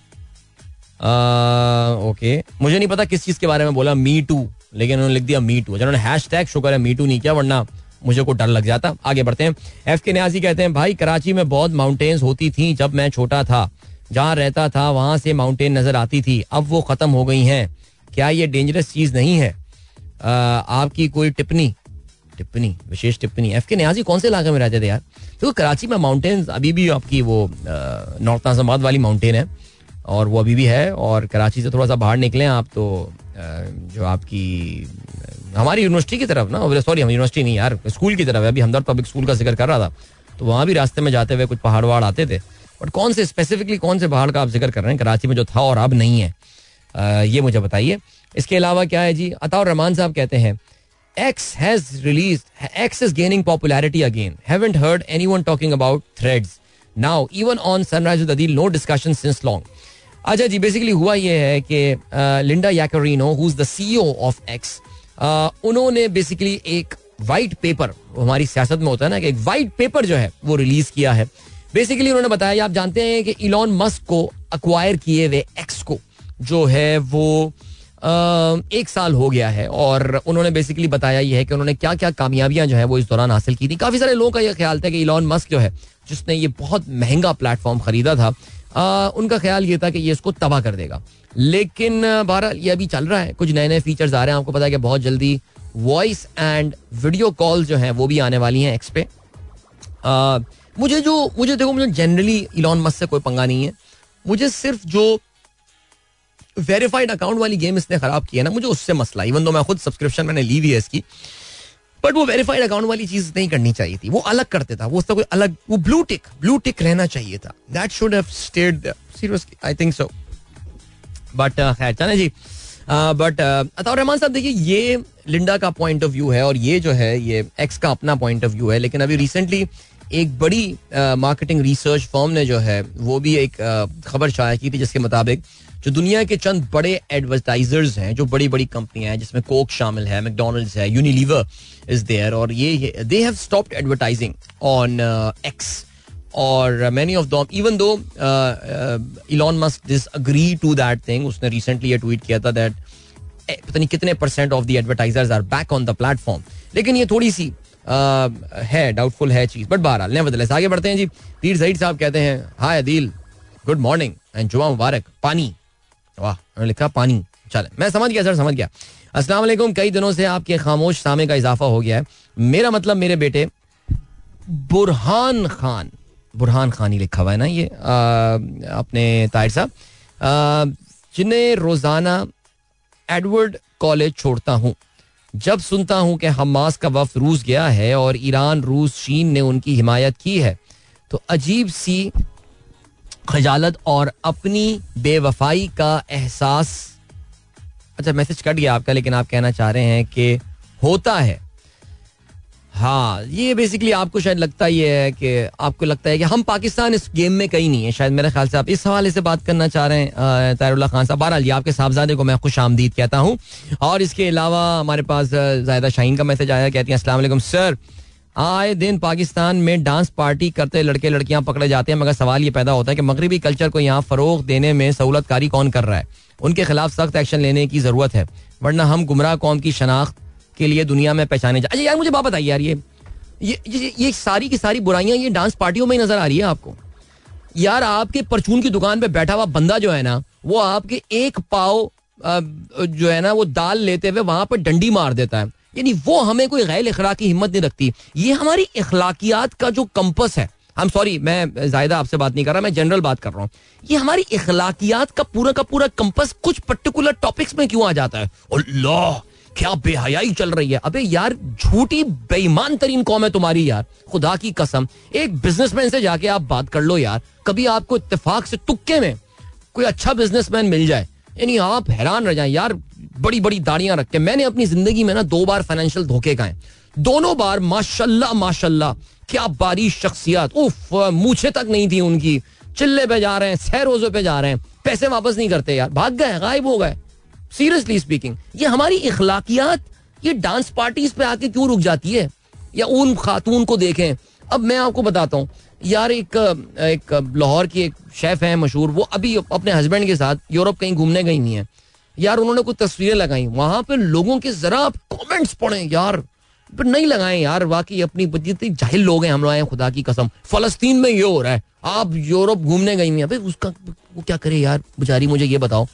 ओके मुझे नहीं पता किस चीज़ के बारे में बोला मी टू लेकिन उन्होंने लिख दिया मी टू उन्होंने हैश टैग शुक्र है मी टू नहीं किया, वरना मुझे को डर लग जाता। आगे बढ़ते हैं। एफ़ के न्याजी कहते हैं, भाई, कराची में बहुत माउंटेन्स होती थी जब मैं छोटा था। जहाँ रहता था वहाँ से माउंटेन नज़र आती थी। अब वो खत्म हो गई हैं। क्या ये डेंजरस चीज़ नहीं है? आ, आपकी कोई टिप्पणी? टिप्पणी विशेष टिप्पणी। एफ़ के न्याजी कौन से इलाके में रहते थे यार? तो कराची में माउंटेन अभी भी आपकी वो नॉर्थ नाजाबाद वाली माउंटेन है। और वो अभी भी है और कराची से थोड़ा सा बाहर निकले आप तो जो आपकी हमारी यूनिवर्सिटी की तरफ़ ना सॉरी हम यूनिवर्सिटी नहीं यार स्कूल की तरफ़ है। अभी हमदर्द पब्लिक स्कूल का ज़िक्र कर रहा था। तो वहाँ भी रास्ते में जाते हुए कुछ पहाड़ वहाड़ आते थे। बट कौन से स्पेसिफिकली कौन से पहाड़ का आप ज़िक्र कर रहे हैं? कराची में जो था और अब नहीं है। ये मुझे बताइए। इसके अलावा क्या है जी? अताउर रहमान साहब कहते हैं X has released X is gaining popularity again haven't heard anyone talking about Threads now even on Sunrise Adeel no discussion since long अच्छा जी बेसिकली हुआ ये है कि Linda Yaccarino who is the CEO of X उन्होंने basically एक white paper हमारी सियासत में होता है ना कि एक वाइट पेपर जो है, वो रिलीज़ किया है। बेसिकली उन्होंने बताया आप जानते हैं कि इलॉन मस्क को अक्वायर किए हुए एक्स को जो है वो एक साल हो गया है और उन्होंने बेसिकली बताया ये है कि उन्होंने क्या क्या कामयाबियाँ जो है वो इस दौरान हासिल की थी। काफ़ी सारे लोगों का यह ख्याल था कि इलॉन मस्क जो है जिसने ये बहुत महँगा प्लेटफॉर्म खरीदा था आ, उनका ख्याल ये था कि ये इसको तबाह कर देगा। लेकिन बहरहाल ये अभी चल रहा है। कुछ नए नए फीचर्स आ रहे हैं। आपको पता है कि बहुत जल्दी वॉइस एंड वीडियो कॉल जो है वो भी आने वाली हैं एक्स पे। मुझे जो, मुझे देखो, मुझे जनरली इलॉन मस्क से कोई पंगा नहीं है। मुझे सिर्फ़ जो वेरीफाइड अकाउंट वाली गेम इसने खराब की है ना, मुझे उससे मसला इवन दो मैं खुद सब्सक्रिप्शन मैंने ली हुई है इसकी बट वो वेरीफाइड अकाउंट वाली चीज़ नहीं करनी चाहिए थी। वो अलग करते था, वो उसका कोई अलग, वो ब्लू टिक ब्लू टिक रहना चाहिए था। That should have stayed seriously I think so but खैर, चले जी। बट अताउर रहमान साहब, देखिए, ये लिंडा का पॉइंट ऑफ़ व्यू है और ये जो है, ये एक्स का अपना पॉइंट ऑफ़ व्यू है, लेकिन अभी रिसेंटली एक बड़ी मार्केटिंग रिसर्च फर्म ने जो है, वो भी एक खबर शाया की थी जिसके मुताबिक जो दुनिया के चंद बड़े एडवर्टाइजर्स हैं, जो बड़ी बड़ी कंपनियाँ हैं, जिसमें कोक शामिल है मैकडोनल्ड्स है यूनिलीवर इज़ देयर और ये they have stopped advertising on X और many of them even though Elon Musk disagree to that thing उसने रिसेंटली ये ट्वीट किया था दैट पता नहीं कितने percent of the advertisers are back on the platform लेकिन ये थोड़ी सी है डाउटफुल है चीज़। बट नेवरदलेस आगे बढ़ते हैं जी। पीर सईद साहब कहते हैं hi Adeel good morning and जुमा मुबारक पानी. वाह उन्होंने लिखा पानी। चले मैं समझ गया सर समझ गया। वालेकुम। कई दिनों से आपके खामोश सामे का इजाफा हो गया है। मेरा मतलब मेरे बेटे बुरहान खान। बुरहान खान ही लिखा हुआ है ना ये आ, अपने ताहिर साहब। जिन्हें रोज़ाना एडवर्ड कॉलेज छोड़ता हूँ। जब सुनता हूँ कि हमास का वफ रूस गया है और ईरान, रूस, चीन ने उनकी हिमायत की है तो अजीब सी खजालत और अपनी बेवफाई का एहसास। अच्छा मैसेज कट गया आपका, लेकिन आप कहना चाह रहे हैं कि होता है। हाँ ये बेसिकली आपको शायद लगता ही है कि, आपको लगता है कि हम पाकिस्तान इस गेम में कहीं नहीं है, शायद मेरे ख्याल से आप इस हवाले से बात करना चाह रहे हैं तारुल्ला खान साहब। बहरहाल आपके साहबजादे को मैं खुश आमदीद कहता हूँ। और इसके अलावा हमारे पास जायदा शाहीन का मैसेज आया, कहती हैं असला सर। आए दिन पाकिस्तान में डांस पार्टी करते लड़के लड़कियाँ पकड़े जाते हैं, मगर सवाल ये पैदा होता है कि मगरबी कल्चर को यहाँ फरोग देने में सहूलतकारी कौन कर रहा है? उनके खिलाफ सख्त एक्शन लेने की ज़रूरत है, वरना हम गुमराह कौम की शनाख्त के लिए दुनिया में पहचाने जा अच्छा यार मुझे बात बताइए यार ये ये, ये ये सारी की सारी बुराइयाँ ये डांस पार्टियों में ही नज़र आ रही है आपको? यार आपके परचून की दुकान पे बैठा हुआ बंदा जो है ना वो आपके एक पाव जो है ना वो दाल लेते हुए वहाँ पर डंडी मार देता है। यानी वो हमें कोई गैर अखलाकी हिम्मत नहीं रखती। ये हमारी अखलाकियात का जो कंपस है हम सॉरी मैं जायदा आपसे बात नहीं कर रहा मैं जनरल बात कर रहा हूँ। ये हमारी अखलाकियात का पूरा का पूरा कंपस कुछ पर्टिकुलर टॉपिक्स में क्यों आ जाता है? अल्लाह! क्या बेहयाई चल रही है? अबे यार, झूठी बेईमान तरीन कौम है तुम्हारी यार। खुदा की कसम, एक बिजनेसमैन से जाके आप बात कर लो यार। कभी आपको इतफाक से तुक्के में कोई अच्छा बिजनेसमैन मिल जाए, यानी आप हैरान रह जाए। यार बड़ी बड़ी दाड़ियाँ रख के, मैंने अपनी ज़िंदगी में ना दो बार फाइनेंशियल धोखे खाए। दोनों बार, माशाल्लाह माशाल्लाह, क्या बारी शख्सियत। उफ मूछे तक नहीं थी उनकी। चिल्ले पे जा रहे हैं, सह रोजों पे जा रहे हैं। पैसे वापस नहीं करते यार। भाग गए, गायब हो गए। सीरियसली स्पीकिंग ये हमारी इखलाकियात, ये डांस पार्टीज़ पे आके क्यों रुक जाती है? या उन खातून को देखें। अब मैं आपको बताता हूँ। यार एक एक लाहौर की एक शेफ है मशहूर, वो अभी अपने हस्बैंड के साथ यूरोप कहीं घूमने गई नहीं है। यार उन्होंने कुछ तस्वीरें लगाई। वहाँ पे लोगों के जरा आप कमेंट्स पढ़े, यार। पर नहीं लगाए, यार। वाकई अपनी जितनी जाहिल लोग हैं, हम लोग खुदा की कसम। फलस्तीन में ये हो रहा है। आप यूरोप घूमने गई नहीं उसका वो क्या करे यार? बेचारी मुझे ये बताओ।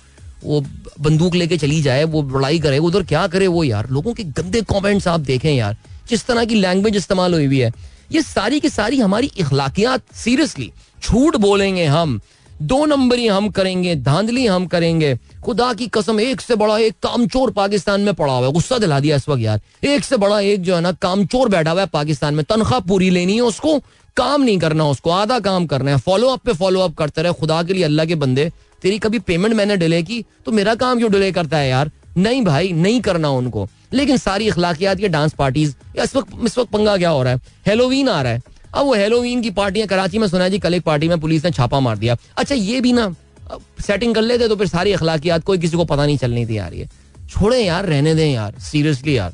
वो बंदूक लेके चली जाए, वो लड़ाई करे उधर क्या करे वो यार? लोगों के गंदे कमेंट्स आप देखें यार। जिस तरह की लैंग्वेज इस्तेमाल हुई हुई है। ये सारी की सारी हमारी इखलाकियात सीरियसली झूठ बोलेंगे हम। दो नंबरी हम करेंगे, धांधली हम करेंगे। खुदा की कसम, एक से बड़ा एक कामचोर पाकिस्तान में पड़ा हुआ है। गुस्सा दिला दिया इस वक्त यार। एक से बड़ा एक जो है ना, कामचोर बैठा हुआ है पाकिस्तान में। तनख्वाह पूरी लेनी है उसको, काम नहीं करना उसको, आधा काम करना है। फॉलो अप पे फॉलो अप करते रहे। खुदा के लिए अल्लाह के बंदे तेरी कभी पेमेंट मैंने डिले की? तो मेरा काम क्यों डिले करता है यार? नहीं भाई, नहीं करना उनको। लेकिन सारी अखलाकियात ये डांस पार्टीज़ इस वक्त इस वक्त पंगा क्या हो रहा है? हेलोवीन आ रहा है। अब वो हेलोवीन की पार्टियाँ कराची में, सुना जी, कल एक पार्टी में पुलिस ने छापा मार दिया। अच्छा ये भी ना सेटिंग कर लेते तो फिर सारी अखलाकियात कोई किसी को पता नहीं चलनी थी यार ये। छोड़े यार, रहने दें यार सीरियसली यार।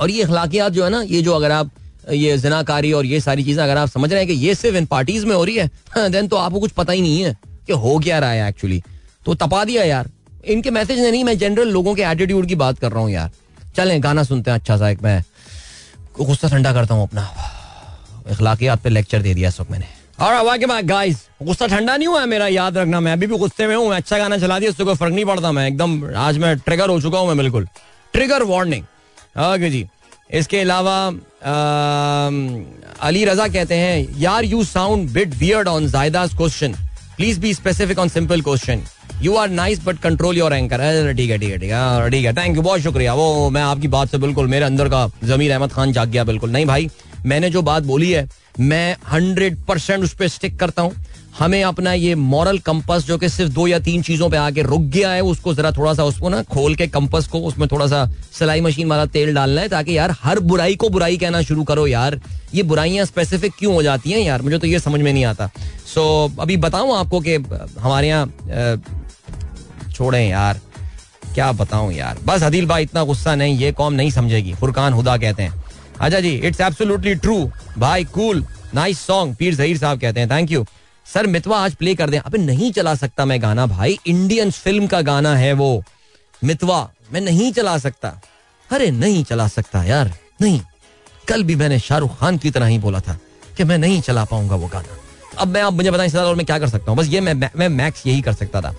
और ये अखलाकियात जो है ना, ये जो अगर आप, ये जनाकारी और ये सारी चीज़ें, अगर आप समझ रहे हैं कि ये सिर्फ़ इन पार्टीज़ में हो रही है देन तो आपको कुछ पता ही नहीं है। कि हो क्या रहा है एक्चुअली तो तपा दिया यार। इनके मैसेज ने नहीं, मैं जनरल लोगों के एटीट्यूड की बात कर रहा हूँ यार। चलें, गाना सुनते हैं अच्छा सा एक मैं गुस्सा ठंडा करता हूँ अपना। इखलाकियात पे लेक्चर दे दिया इस वक्त मैंने। और के बाद गाइस गुस्सा ठंडा नहीं हुआ है मेरा, याद रखना, मैं अभी भी गुस्से में हूँ अच्छा गाना चला दिया उससे कोई फ़र्क नहीं पड़ता मैं, एकदम, आज मैं ट्रिगर हो चुका हूँ मैं, बिल्कुल। ट्रिगर वार्निंग ओके जी। इसके अलावा अली रजा कहते हैं, यार you sound bit weird on जायदास question please be specific on simple question you are nice but control your anchor ठीक है ठीक है ठीक है। ठीक है। थैंक यू बहुत शुक्रिया। वो, मैं आपकी बात से बिल्कुल, मेरे अंदर का जमीर अहमद खान जाग गया, बिल्कुल। नहीं भाई, मैंने जो बात बोली है, मैं हंड्रेड परसेंट उस पर स्टिक करता हूँ। हमें अपना ये मॉरल कंपस जो कि सिर्फ़ दो या तीन चीज़ों पे आके रुक गया है उसको जरा थोड़ा सा उसको ना खोल के कंपस को उसमें थोड़ा सा सिलाई मशीन वाला तेल डालना है ताकि यार हर बुराई को बुराई कहना शुरू करो यार। ये बुराइयाँ स्पेसिफिक क्यों हो जाती हैं यार? मुझे तो ये समझ में नहीं आता। सो so, अभी बताऊँ आपको कि हमारे यहाँ छोड़े यार। क्या बताऊँ यार? बस अदिल भाई इतना गुस्सा नहीं ये कौम नहीं समझेगी फुरकान हुदा कहते हैं। अच्छा जी इट्स एब्सोल्युटली ट्रू भाई cool nice song Pir Zaheer साहब कहते हैं थैंक यू सर मितवा आज प्ले कर दें। अबे, नहीं चला सकता मैं गाना भाई। इंडियन फ़िल्म का गाना है वो। मितवा, मैं नहीं चला सकता। अरे, नहीं चला सकता यार। नहीं। कल भी मैंने शाहरुख खान की तरह ही बोला था कि मैं नहीं चला पाऊँगा वो गाना। अब मैं आप मुझे बताएँ और मैं क्या कर सकता हूँ? बस ये मैं मैं मैक्स यही कर सकता था।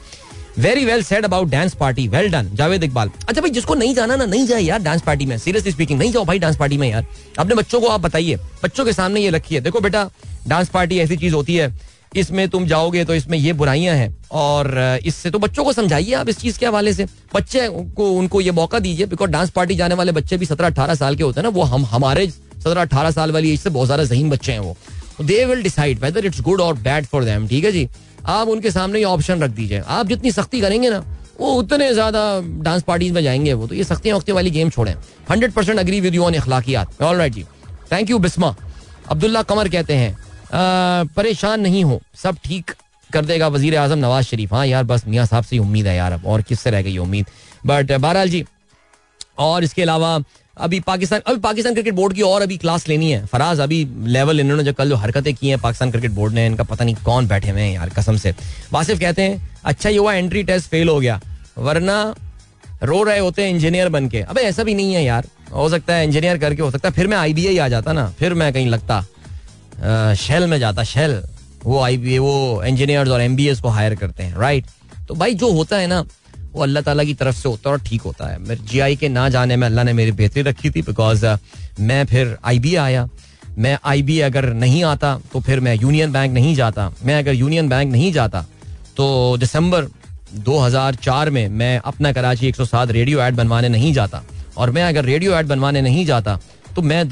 Very well said about dance party well done Javed Iqbal. अच्छा भाई, जिसको नहीं जाना ना, नहीं जाए यार डांस पार्टी में। सीरियसली स्पीकिंग नहीं जाओ भाई डांस पार्टी में यार। अपने बच्चों को आप बताइए। बच्चों के सामने ये रखिए। देखो बेटा डांस पार्टी ऐसी चीज़ होती है इसमें तुम जाओगे तो इसमें ये बुराइयाँ हैं। और इससे तो बच्चों को समझाइए आप इस चीज़ के हवाले से। बच्चे को, उनको ये मौका दीजिए बिकॉज़ डांस पार्टी जाने वाले बच्चे भी सत्रह अठारह साल के होते हैं ना, वो हम, हमारे सत्रह अठारह साल वाली एज से बहुत ज़्यादा जहीन बच्चे हैं वो। They will decide whether it's good और बैड फॉर देम ठीक है जी? आप उनके सामने ये ऑप्शन रख दीजिए। आप जितनी सख्ती करेंगे ना, वो उतने ज़्यादा डांस पार्टीज़ में जाएँगे वो। तो ये सख्ती वक्ती वाली गेम छोड़े। Hundred percent agree with you on अखलाकियात all right ji. Thank you Bisma. Abdullah Qamar कहते हैं परेशान नहीं हो। सब ठीक कर देगा वज़ीर आज़म नवाज़ शरीफ। हाँ यार, बस मियाँ साहब से उम्मीद है यार अब, और किससे रह गई उम्मीद? बट बहरहाल जी, और इसके अलावा अभी पाकिस्तान अभी पाकिस्तान क्रिकेट बोर्ड की और अभी क्लास लेनी है। फराज, अभी लेवल इन्होंने जो कल जो हरकतें की हैं पाकिस्तान क्रिकेट बोर्ड ने, इनका पता नहीं कौन बैठे हुए हैं यार, कसम से। वासिफ कहते हैं अच्छा ये हुआ एंट्री टेस्ट फेल हो गया, वरना रो रहे होते हैं इंजीनियर बन के। अबे ऐसा भी नहीं है यार, हो सकता है इंजीनियर करके, हो सकता है फिर मैं आई आ जाता ना, फिर मैं कहीं लगता। शेल में जाता शेल वो आई वो इंजीनियर्स और एमबीएस को हायर करते हैं राइट तो भाई जो होता है ना, वो अल्लाह ताला की तरफ़ से होता है और ठीक होता है। मेरे जी आई के ना जाने में अल्लाह ने मेरी बेहतरी रखी थी बिकॉज़ मैं फिर आई बी आया। मैं आई बी अगर नहीं आता तो फिर मैं यूनियन बैंक नहीं जाता। मैं अगर यूनियन बैंक नहीं जाता तो दिसंबर 2004 में मैं अपना कराची 107 रेडियो एड बनवाने नहीं जाता। और मैं अगर रेडियो एड बनवाने नहीं जाता तो मैं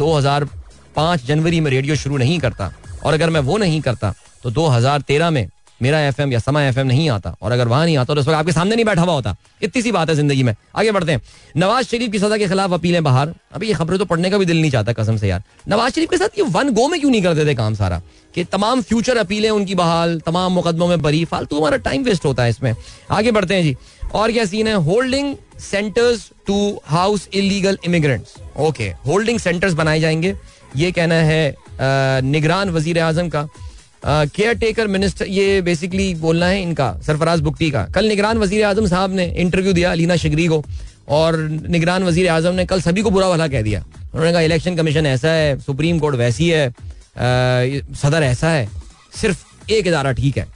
2005 जनवरी में रेडियो शुरू नहीं करता और अगर मैं वो नहीं करता तो 2013 में मेरा एफ़ या समा एफ़ नहीं आता और अगर वहाँ नहीं आता तो उस वक्त आपके सामने नहीं बैठा हुआ होता। इतनी सी बात है ज़िंदगी में। आगे बढ़ते हैं। नवाज़ शरीफ की सजा के खिलाफ अपीलें बाहर। अभी ये खबरें तो पढ़ने का भी दिल नहीं चाहता, कसम से यार। नवाज़ शरीफ के साथ ये वन गो में क्यों नहीं करते देते काम सारा? कि तमाम फ्यूचर अपीलें उनकी बहाल, तमाम मुकदमों में बरी, फालतू हमारा टाइम वेस्ट होता है इसमें। आगे बढ़ते हैं जी। और क्या सीन है? Holding centres to house illegal immigrants okay holding centres बनाए जाएँगे। ये कहना है निगरान वज़ीर आज़म का केयर टेकर मिनिस्टर ये बेसिकली बोलना है इनका, सरफराज बुकटी का। कल निगरान वज़ीर आज़म साहब ने इंटरव्यू दिया अलीना शिगरी को, और निगरान वज़ीर आज़म ने कल सभी को बुरा भला कह दिया। उन्होंने कहा इलेक्शन कमीशन ऐसा है सुप्रीम कोर्ट वैसी है सदर ऐसा है, सिर्फ़ एक इदारा ठीक है।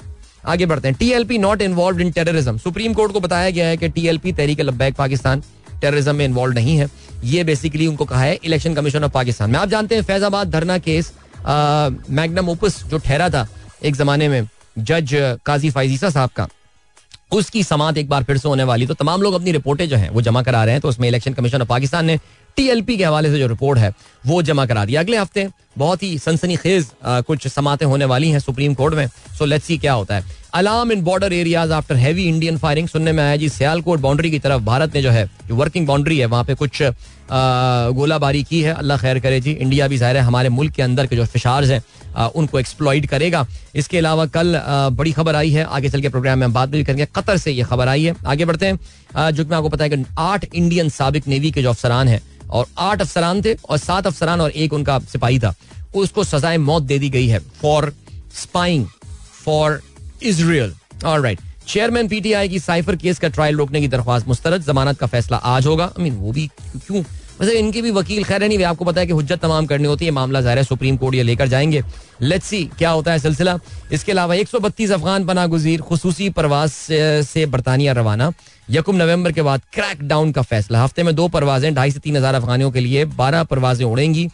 आगे बढ़ते हैं। TLP not involve in terrorism supreme court को बताया गया है कि टीएलपी तहरीक लब्बैक पाकिस्तान टेररिज्म में इन्वॉल्व नहीं है। ये बेसिकली उनको कहा है इलेक्शन कमीशन ऑफ़ पाकिस्तान में आप जानते हैं, फैजाबाद धरना केस मैग्नम ओपस जो ठहरा था एक जमाने में जज काजी फाइजीसा साहब का, उसकी समात एक बार फिर से होने वाली। तो तमाम लोग अपनी रिपोर्टें जो हैं, वो जमा करा रहे हैं तो उसमें इलेक्शन कमीशन ऑफ़ पाकिस्तान ने टीएलपी के हवाले से जो रिपोर्ट है, वो जमा करा दी। अगले हफ़्ते बहुत ही सनसनी खेज कुछ समातें होने वाली हैं सुप्रीम कोर्ट में। सो लेट्स सी क्या होता है। Alarm in border areas after heavy Indian firing सुनने में आया जी, सियालकोट बाउंड्री की तरफ़ भारत ने जो है, जो वर्किंग बाउंड्री है, वहाँ पे कुछ गोलाबारी की है। अल्लाह खैर करे जी। इंडिया भी ज़ाहिर है हमारे मुल्क के अंदर के जो फिशार्ज हैं उनको एक्सप्लॉइड करेगा। इसके अलावा कल बड़ी खबर आई है। आगे चल के प्रोग्राम में हम बात भी करेंगे। कतर से ये खबर आई है। आगे बढ़ते हैं। जो कि मैं आपको पता है कि आठ इंडियन सबक नेवी के जो अफसरान हैं, और आठ अफसरान थे और सात अफसरान और एक उनका सिपाही था। उसको सजाए मौत दे दी गई है for spying for Israel right chairman PTI की साइफर केस का ट्रायल रोकने की दरख्वास्त मुस्तरद। जमानत का फैसला आज होगा। आई मीन वो भी क्यों वैसे इनके भी वकील, खैर नहीं आपको पता है कि हुज्जत तमाम करनी होती है मामला ज़ाहिर है, सुप्रीम कोर्ट ये लेकर जाएँगे। लेट्स सी क्या होता है सिलसिला। इसके अलावा एक सौ बत्तीस अफगान पना गुजीर खसूसी परवाज से बरतानिया रवाना। यकुम नवंबर के बाद क्रैक डाउन का फैसला। हफ़्ते में दो परवाजें, ढाई से तीन हज़ार अफगानियों के लिए बारह परवाजें उड़ेंगी।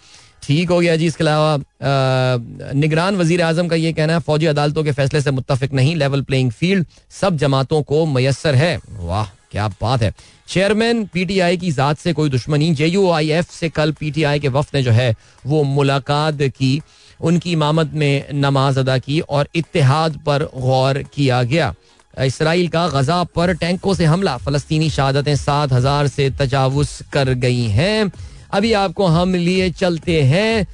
ठीक हो गया जी, इसके अलावा निगरान वज़ीर आज़म का ये कहना है, फौजी अदालतों के फैसले से मुतफिक नहीं लेवल प्लेइंग फ़ील्ड सब जमातों को मैसर है। वाह। क्या बात है। चेयरमैन पीटीआई की जात से कोई दुश्मनी जे यू आई एफ़ से कल पीटीआई के वफद ने जो है वो मुलाकात की, उनकी इमामत में नमाज़ अदा की और इतिहाद पर गौर किया गया। इसराइल का गजा पर टैंकों से हमला, फलस्तीनी शहादतें सात हज़ार से तजावुज कर गई हैं। अभी आपको हम लिए चलते हैं।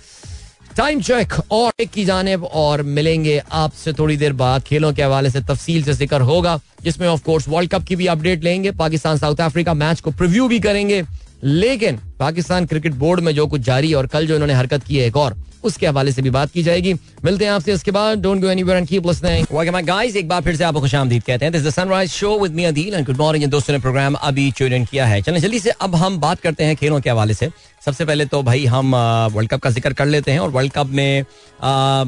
टाइम चेक और एक की जानब और मिलेंगे आपसे थोड़ी देर बाद। खेलों के हवाले से तफसील से ज़िक्र होगा, जिसमें ऑफ़ कोर्स वर्ल्ड कप की भी अपडेट लेंगे। पाकिस्तान साउथ अफ्रीका मैच को प्रिव्यू भी करेंगे। लेकिन पाकिस्तान क्रिकेट बोर्ड में जो कुछ जारी और कल जो इन्होंने हरकत की है एक और उसके हवाले से भी बात की जाएगी। मिलते हैं आपसे इसके बाद। Don't go anywhere and keep listening guys एक बार फिर से आपको खुशामदीद कहते हैं। This the sunrise show with me Adeel and good morning दोस्तों ने प्रोग्राम अभी ट्यून किया है। चलें, जल्दी से अब हम बात करते हैं खेलों के हवाले से। सबसे पहले तो भाई हम वर्ल्ड कप का ज़िक्र कर लेते हैं और वर्ल्ड कप में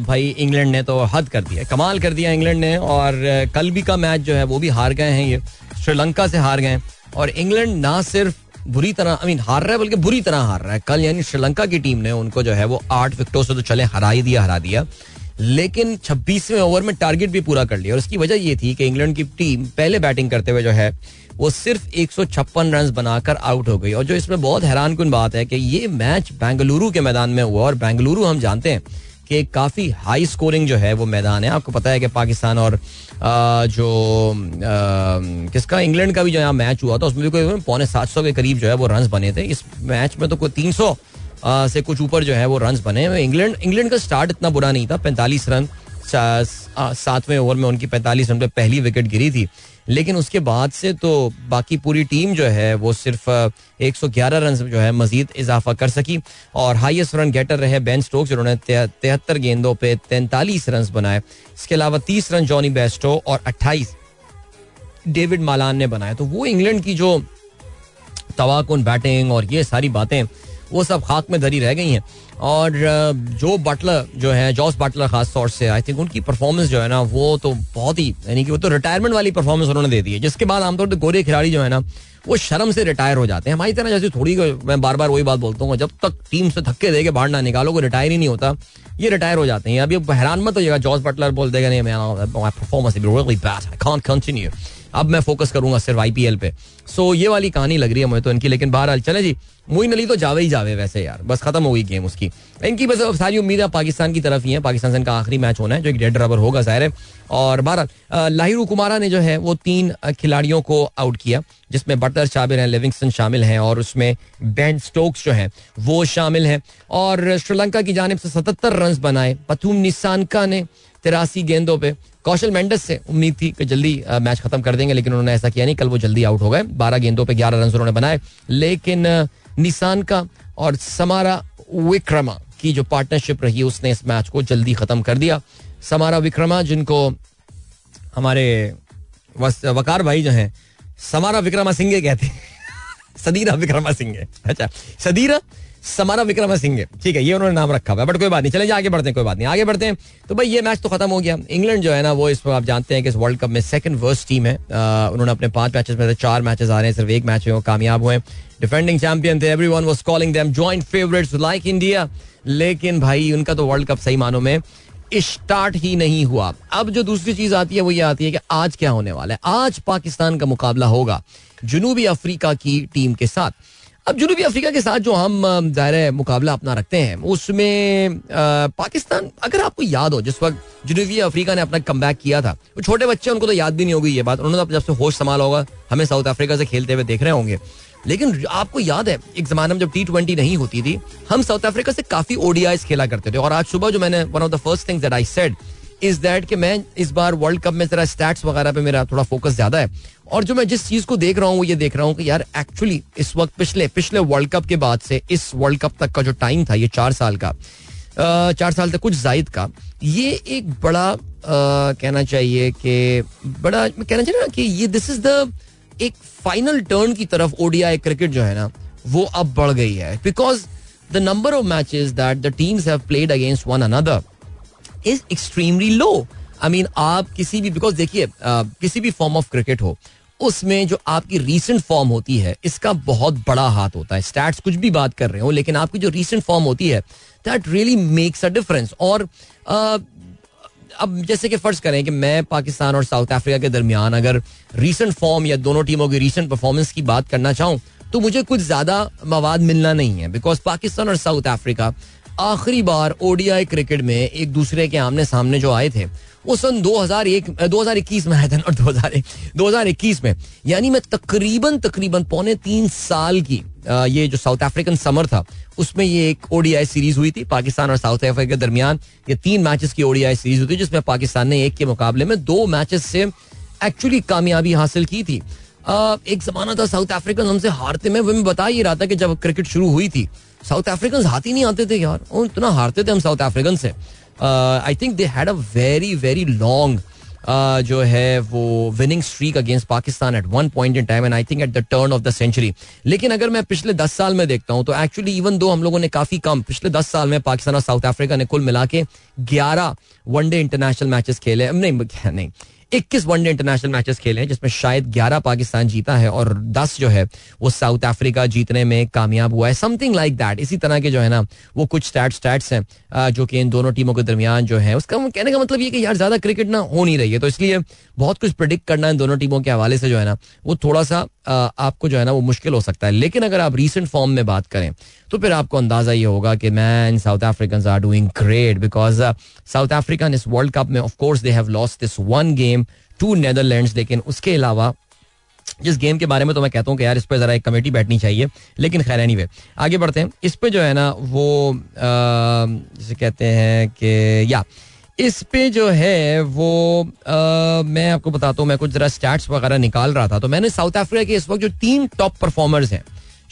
भाई इंग्लैंड ने तो हद कर दिया कमाल कर दिया इंग्लैंड ने और कल भी का मैच जो है वो भी हार गए हैं ये। श्रीलंका से हार गए और इंग्लैंड ना सिर्फ़ बुरी तरह आई मीन हार रहा है, बल्कि बुरी तरह हार रहा है। कल यानी श्रीलंका की टीम ने उनको जो है वो आठ विकेटों से तो चले, हरा ही दिया, हरा दिया। लेकिन छब्बीसवें ओवर में टारगेट भी पूरा कर लिया। और इसकी वजह ये थी कि इंग्लैंड की टीम पहले बैटिंग करते हुए जो है, वो सिर्फ़ एक सौ छप्पन रन बनाकर आउट हो गई। और जो इसमें बहुत हैरान कन बात है कि ये मैच बेंगलुरु के मैदान में हुआ, और बेंगलुरु हम जानते हैं कि काफ़ी हाई स्कोरिंग जो है वो मैदान है। आपको पता है कि पाकिस्तान और आ, जो किसका इंग्लैंड का भी जो यहाँ मैच हुआ था उसमें भी कोई पौने सात सौ के करीब जो है वो रन बने थे। इस मैच में तो कोई तीन सौ से कुछ ऊपर जो है वो रन बने इंग्लैंड इंग्लैंड का स्टार्ट इतना बुरा नहीं था पैंतालीस रन सातवें ओवर में उनकी पैंतालीस रन पे पहली विकेट गिरी थी। लेकिन उसके बाद से तो बाकी पूरी टीम जो है, वो सिर्फ़ 111 रन जो है मजीद इजाफा कर सकी और हाईएस्ट रन गेटर रहे बेन स्टोक्स, जिन्होंने तिहत्तर गेंदों पे तैंतालीस रन बनाए। इसके अलावा तीस रन जॉनी बेस्टो और 28 डेविड मालान ने बनाए। तो वो इंग्लैंड की जो तवाकुन बैटिंग और ये सारी बातें वो सब खाक में धरी रह गई हैं। और जो बटलर जो है जॉस बटलर खास तौर से आई थिंक उनकी परफॉर्मेंस जो है ना, वो तो बहुत ही, यानी कि वो तो रिटायरमेंट वाली परफॉर्मेंस उन्होंने दे दी है। जिसके बाद आमतौर पर गोरे खिलाड़ी जो है ना, वो शर्म से रिटायर हो जाते हैं। हमारी तरह जैसे थोड़ी मैं बार बार वही बात बोलता हूँ, जब तक टीम से धक्के दे के बाहर ना निकालो को रिटायर ही नहीं होता, ये रिटायर हो जाते हैं। अभी हैरान मत होगा जॉस बटलर बोल देगा, नहीं मैं परफॉर्मेंस अब मैं फोकस करूँगा सिर्फ़ आईपीएल पे। सो ये वाली कहानी लग रही है मुझे तो इनकी, लेकिन बहरहाल, चले जी मोइन अली तो जावे ही जावे वैसे यार। बस खत्म हो गई गेम उसकी। इनकी बस सारी उम्मीद पाकिस्तान की तरफ़ ही है। पाकिस्तान से इनका आखिरी मैच होना है, जो एक डेड रबर होगा ज़ाहिर है। और बहरहाल लाहिरू कुमारा ने जो है, वो तीन खिलाड़ियों को आउट किया, जिसमें बटलर शामिल हैं, लिविंगस्टन शामिल हैं, और उसमें बैन स्टोक्स जो हैं, वो शामिल हैं। और श्रीलंका की जानब से सतहत्तर रन बनाए। पथुम निसानका ने तिरासी गेंदों पे। कौशल मेंडस से उम्मीद थी कि जल्दी मैच खत्म कर देंगे, लेकिन उन्होंने ऐसा किया नहीं। कल वो जल्दी आउट हो गए। बारह गेंदों पे ग्यारह रन उन्होंने बनाए। लेकिन निशान का और समारा विक्रमा की जो पार्टनरशिप रही, उसने इस मैच को जल्दी खत्म कर दिया। समारा विक्रमा, जिनको हमारे वकार भाई जो हैं, समारा विक्रमा सिंह कहते हैं। सदीरा विक्रमा सिंह अच्छा सदीरा समारा विक्रम सिंह ठीक है, ये उन्होंने नाम रखा हुआ बट कोई बात नहीं, चले आगे बढ़ते हैं, कोई बात नहीं, आगे बढ़ते हैं। तो भाई, ये मैच तो खत्म हो गया। इंग्लैंड जो है ना, वो इस पर आप जानते हैं कि इस वर्ल्ड कप में सेकंड वर्स्ट टीम है। उन्होंने अपने पाँच मैचेस में से चार मैचेस आ रहे हैं, सिर्फ़ एक मैच में कामयाब हुए डिफेंडिंग चैंपियन थे everyone was calling them joint favourites like India लेकिन भाई, उनका तो वर्ल्ड कप सही मानो में स्टार्ट ही नहीं हुआ। अब जो दूसरी चीज़ आती है, वो ये आती है कि आज क्या होने वाला है? आज पाकिस्तान का मुकाबला होगा जुनूबी अफ्रीका की टीम के साथ। अब जनूबी अफ्रीका के साथ जो हम ज़ाहिर मुकाबला अपना रखते हैं, उसमें पाकिस्तान, अगर आपको याद हो, जिस वक्त जनूबी अफ्रीका ने अपना कम किया था, वो छोटे बच्चे, उनको तो याद भी नहीं होगी ये बात, उन्होंने तो जब से होश संभाला होगा, हमें साउथ अफ्रीका से खेलते हुए देख रहे होंगे। लेकिन आपको याद है, एक जमाने में जब टी ट्वेंटी नहीं होती थी, हम साउथ अफ्रीका से काफ़ी ओडीआई खेला करते थे, और आज सुबह जो मैंने one of the first things that I said is that कि मैं इस बार वर्ल्ड कप में जरा स्टैट्स वगैरह पे मेरा थोड़ा फोकस ज़्यादा है। और जो मैं जिस चीज़ को देख रहा हूँ, वो ये देख रहा हूँ कि यार एक्चुअली इस वक्त पिछले पिछले वर्ल्ड कप के बाद से, इस वर्ल्ड कप तक का जो टाइम था, ये चार साल का चार साल तक कुछ जायद का, ये एक बड़ा कहना चाहिए कि बड़ा कहना चाहिए ना कि ये दिस इज़ द एक फाइनल टर्न की तरफ़ ओडीआई क्रिकेट जो है ना, वो अब बढ़ गई है। Because the number of matches that the teams have played against one another is extremely low I mean आप किसी भी बिकॉज़ देखिए किसी भी फॉर्म ऑफ़ क्रिकेट हो उसमें जो आपकी रीसेंट फॉर्म होती है, इसका बहुत बड़ा हाथ होता है। स्टैट्स कुछ भी बात कर रहे हो, लेकिन आपकी जो रीसेंट फॉर्म होती है that really makes a difference और अब जैसे कि फ़र्ज़ करें कि मैं पाकिस्तान और साउथ अफ्रीका के दरमियान अगर रीसेंट फॉर्म या दोनों टीमों की रीसेंट परफॉर्मेंस की बात करना चाहूँ तो मुझे कुछ ज़्यादा मवाद मिलना नहीं है। बिकॉज़ पाकिस्तान और साउथ अफ्रीका आखिरी बार ओडीआई क्रिकेट में एक दूसरे के आमने सामने जो आए थे वो सन 2001 2021 में आया था और 2000 2021 में। यानी मैं तकरीबन तकरीबन पौने तीन साल की ये जो साउथ अफ्रीकन समर था, उसमें ये एक ओडीआई सीरीज़ हुई थी, पाकिस्तान और साउथ अफ्रीका के दरमियान, ये तीन मैचेस की ओडीआई सीरीज़ हुई थी, जिसमें पाकिस्तान ने एक के मुकाबले में दो मैचेस से एक्चुअली कामयाबी हासिल की थी। एक जमाना था साउथ अफ्रीकन हमसे हारते में, वो मैं बता ही रहा था कि जब क्रिकेट शुरू हुई थी, साउथ अफ्रीकन हाथ ही नहीं आते थे यार और इतना हारते थे हम साउथ अफ्रीकन से। I think they had a very very long जो है वो winning streak against Pakistan at one point in time and I think at the turn of the century लेकिन अगर मैं पिछले दस साल में देखता हूँ तो एक्चुअली इवन दो हम लोगों ने काफ़ी कम, पिछले दस साल में पाकिस्तान और साउथ अफ्रीका ने कुल मिला के ग्यारह वनडे इंटरनेशनल मैचेस खेले। नहीं नहीं इक्कीस वनडे इंटरनेशनल मैचेस खेले हैं, जिसमें शायद ग्यारह पाकिस्तान जीता है और दस जो है, वो साउथ अफ्रीका जीतने में कामयाब हुआ है। समथिंग लाइक दैट इसी तरह के जो है ना, वो कुछ स्टैट स्टैट्स हैं जो कि इन दोनों टीमों के दरमियान जो है, उसका कहने का मतलब ये कि यार, ज़्यादा क्रिकेट ना हो नहीं रही है। तो इसलिए बहुत कुछ प्रिडिक्ट करना इन दोनों टीमों के हवाले से जो है ना, वो थोड़ा सा आपको जो है ना, वो मुश्किल हो सकता है। लेकिन अगर आप रिसेंट फॉर्म में बात करें तो फिर आपको अंदाज़ा ये होगा कि man South African are doing great because South African इस वर्ल्ड कप में of course they have lost this one game to Netherlands लेकिन उसके अलावा जिस गेम के बारे में तो मैं कहता हूँ कि यार इस पर जरा एक कमेटी बैठनी चाहिए लेकिन खैर एनी anyway, आगे बढ़ते हैं। इस पे जो है ना वो जिसे कहते हैं कि या इस पे जो है वो आ, मैं आपको बताता हूँ मैं कुछ जरा स्टैट्स वगैरह निकाल रहा था तो मैंने साउथ अफ्रीका के इस वक्त जो तीन टॉप परफॉर्मर्स हैं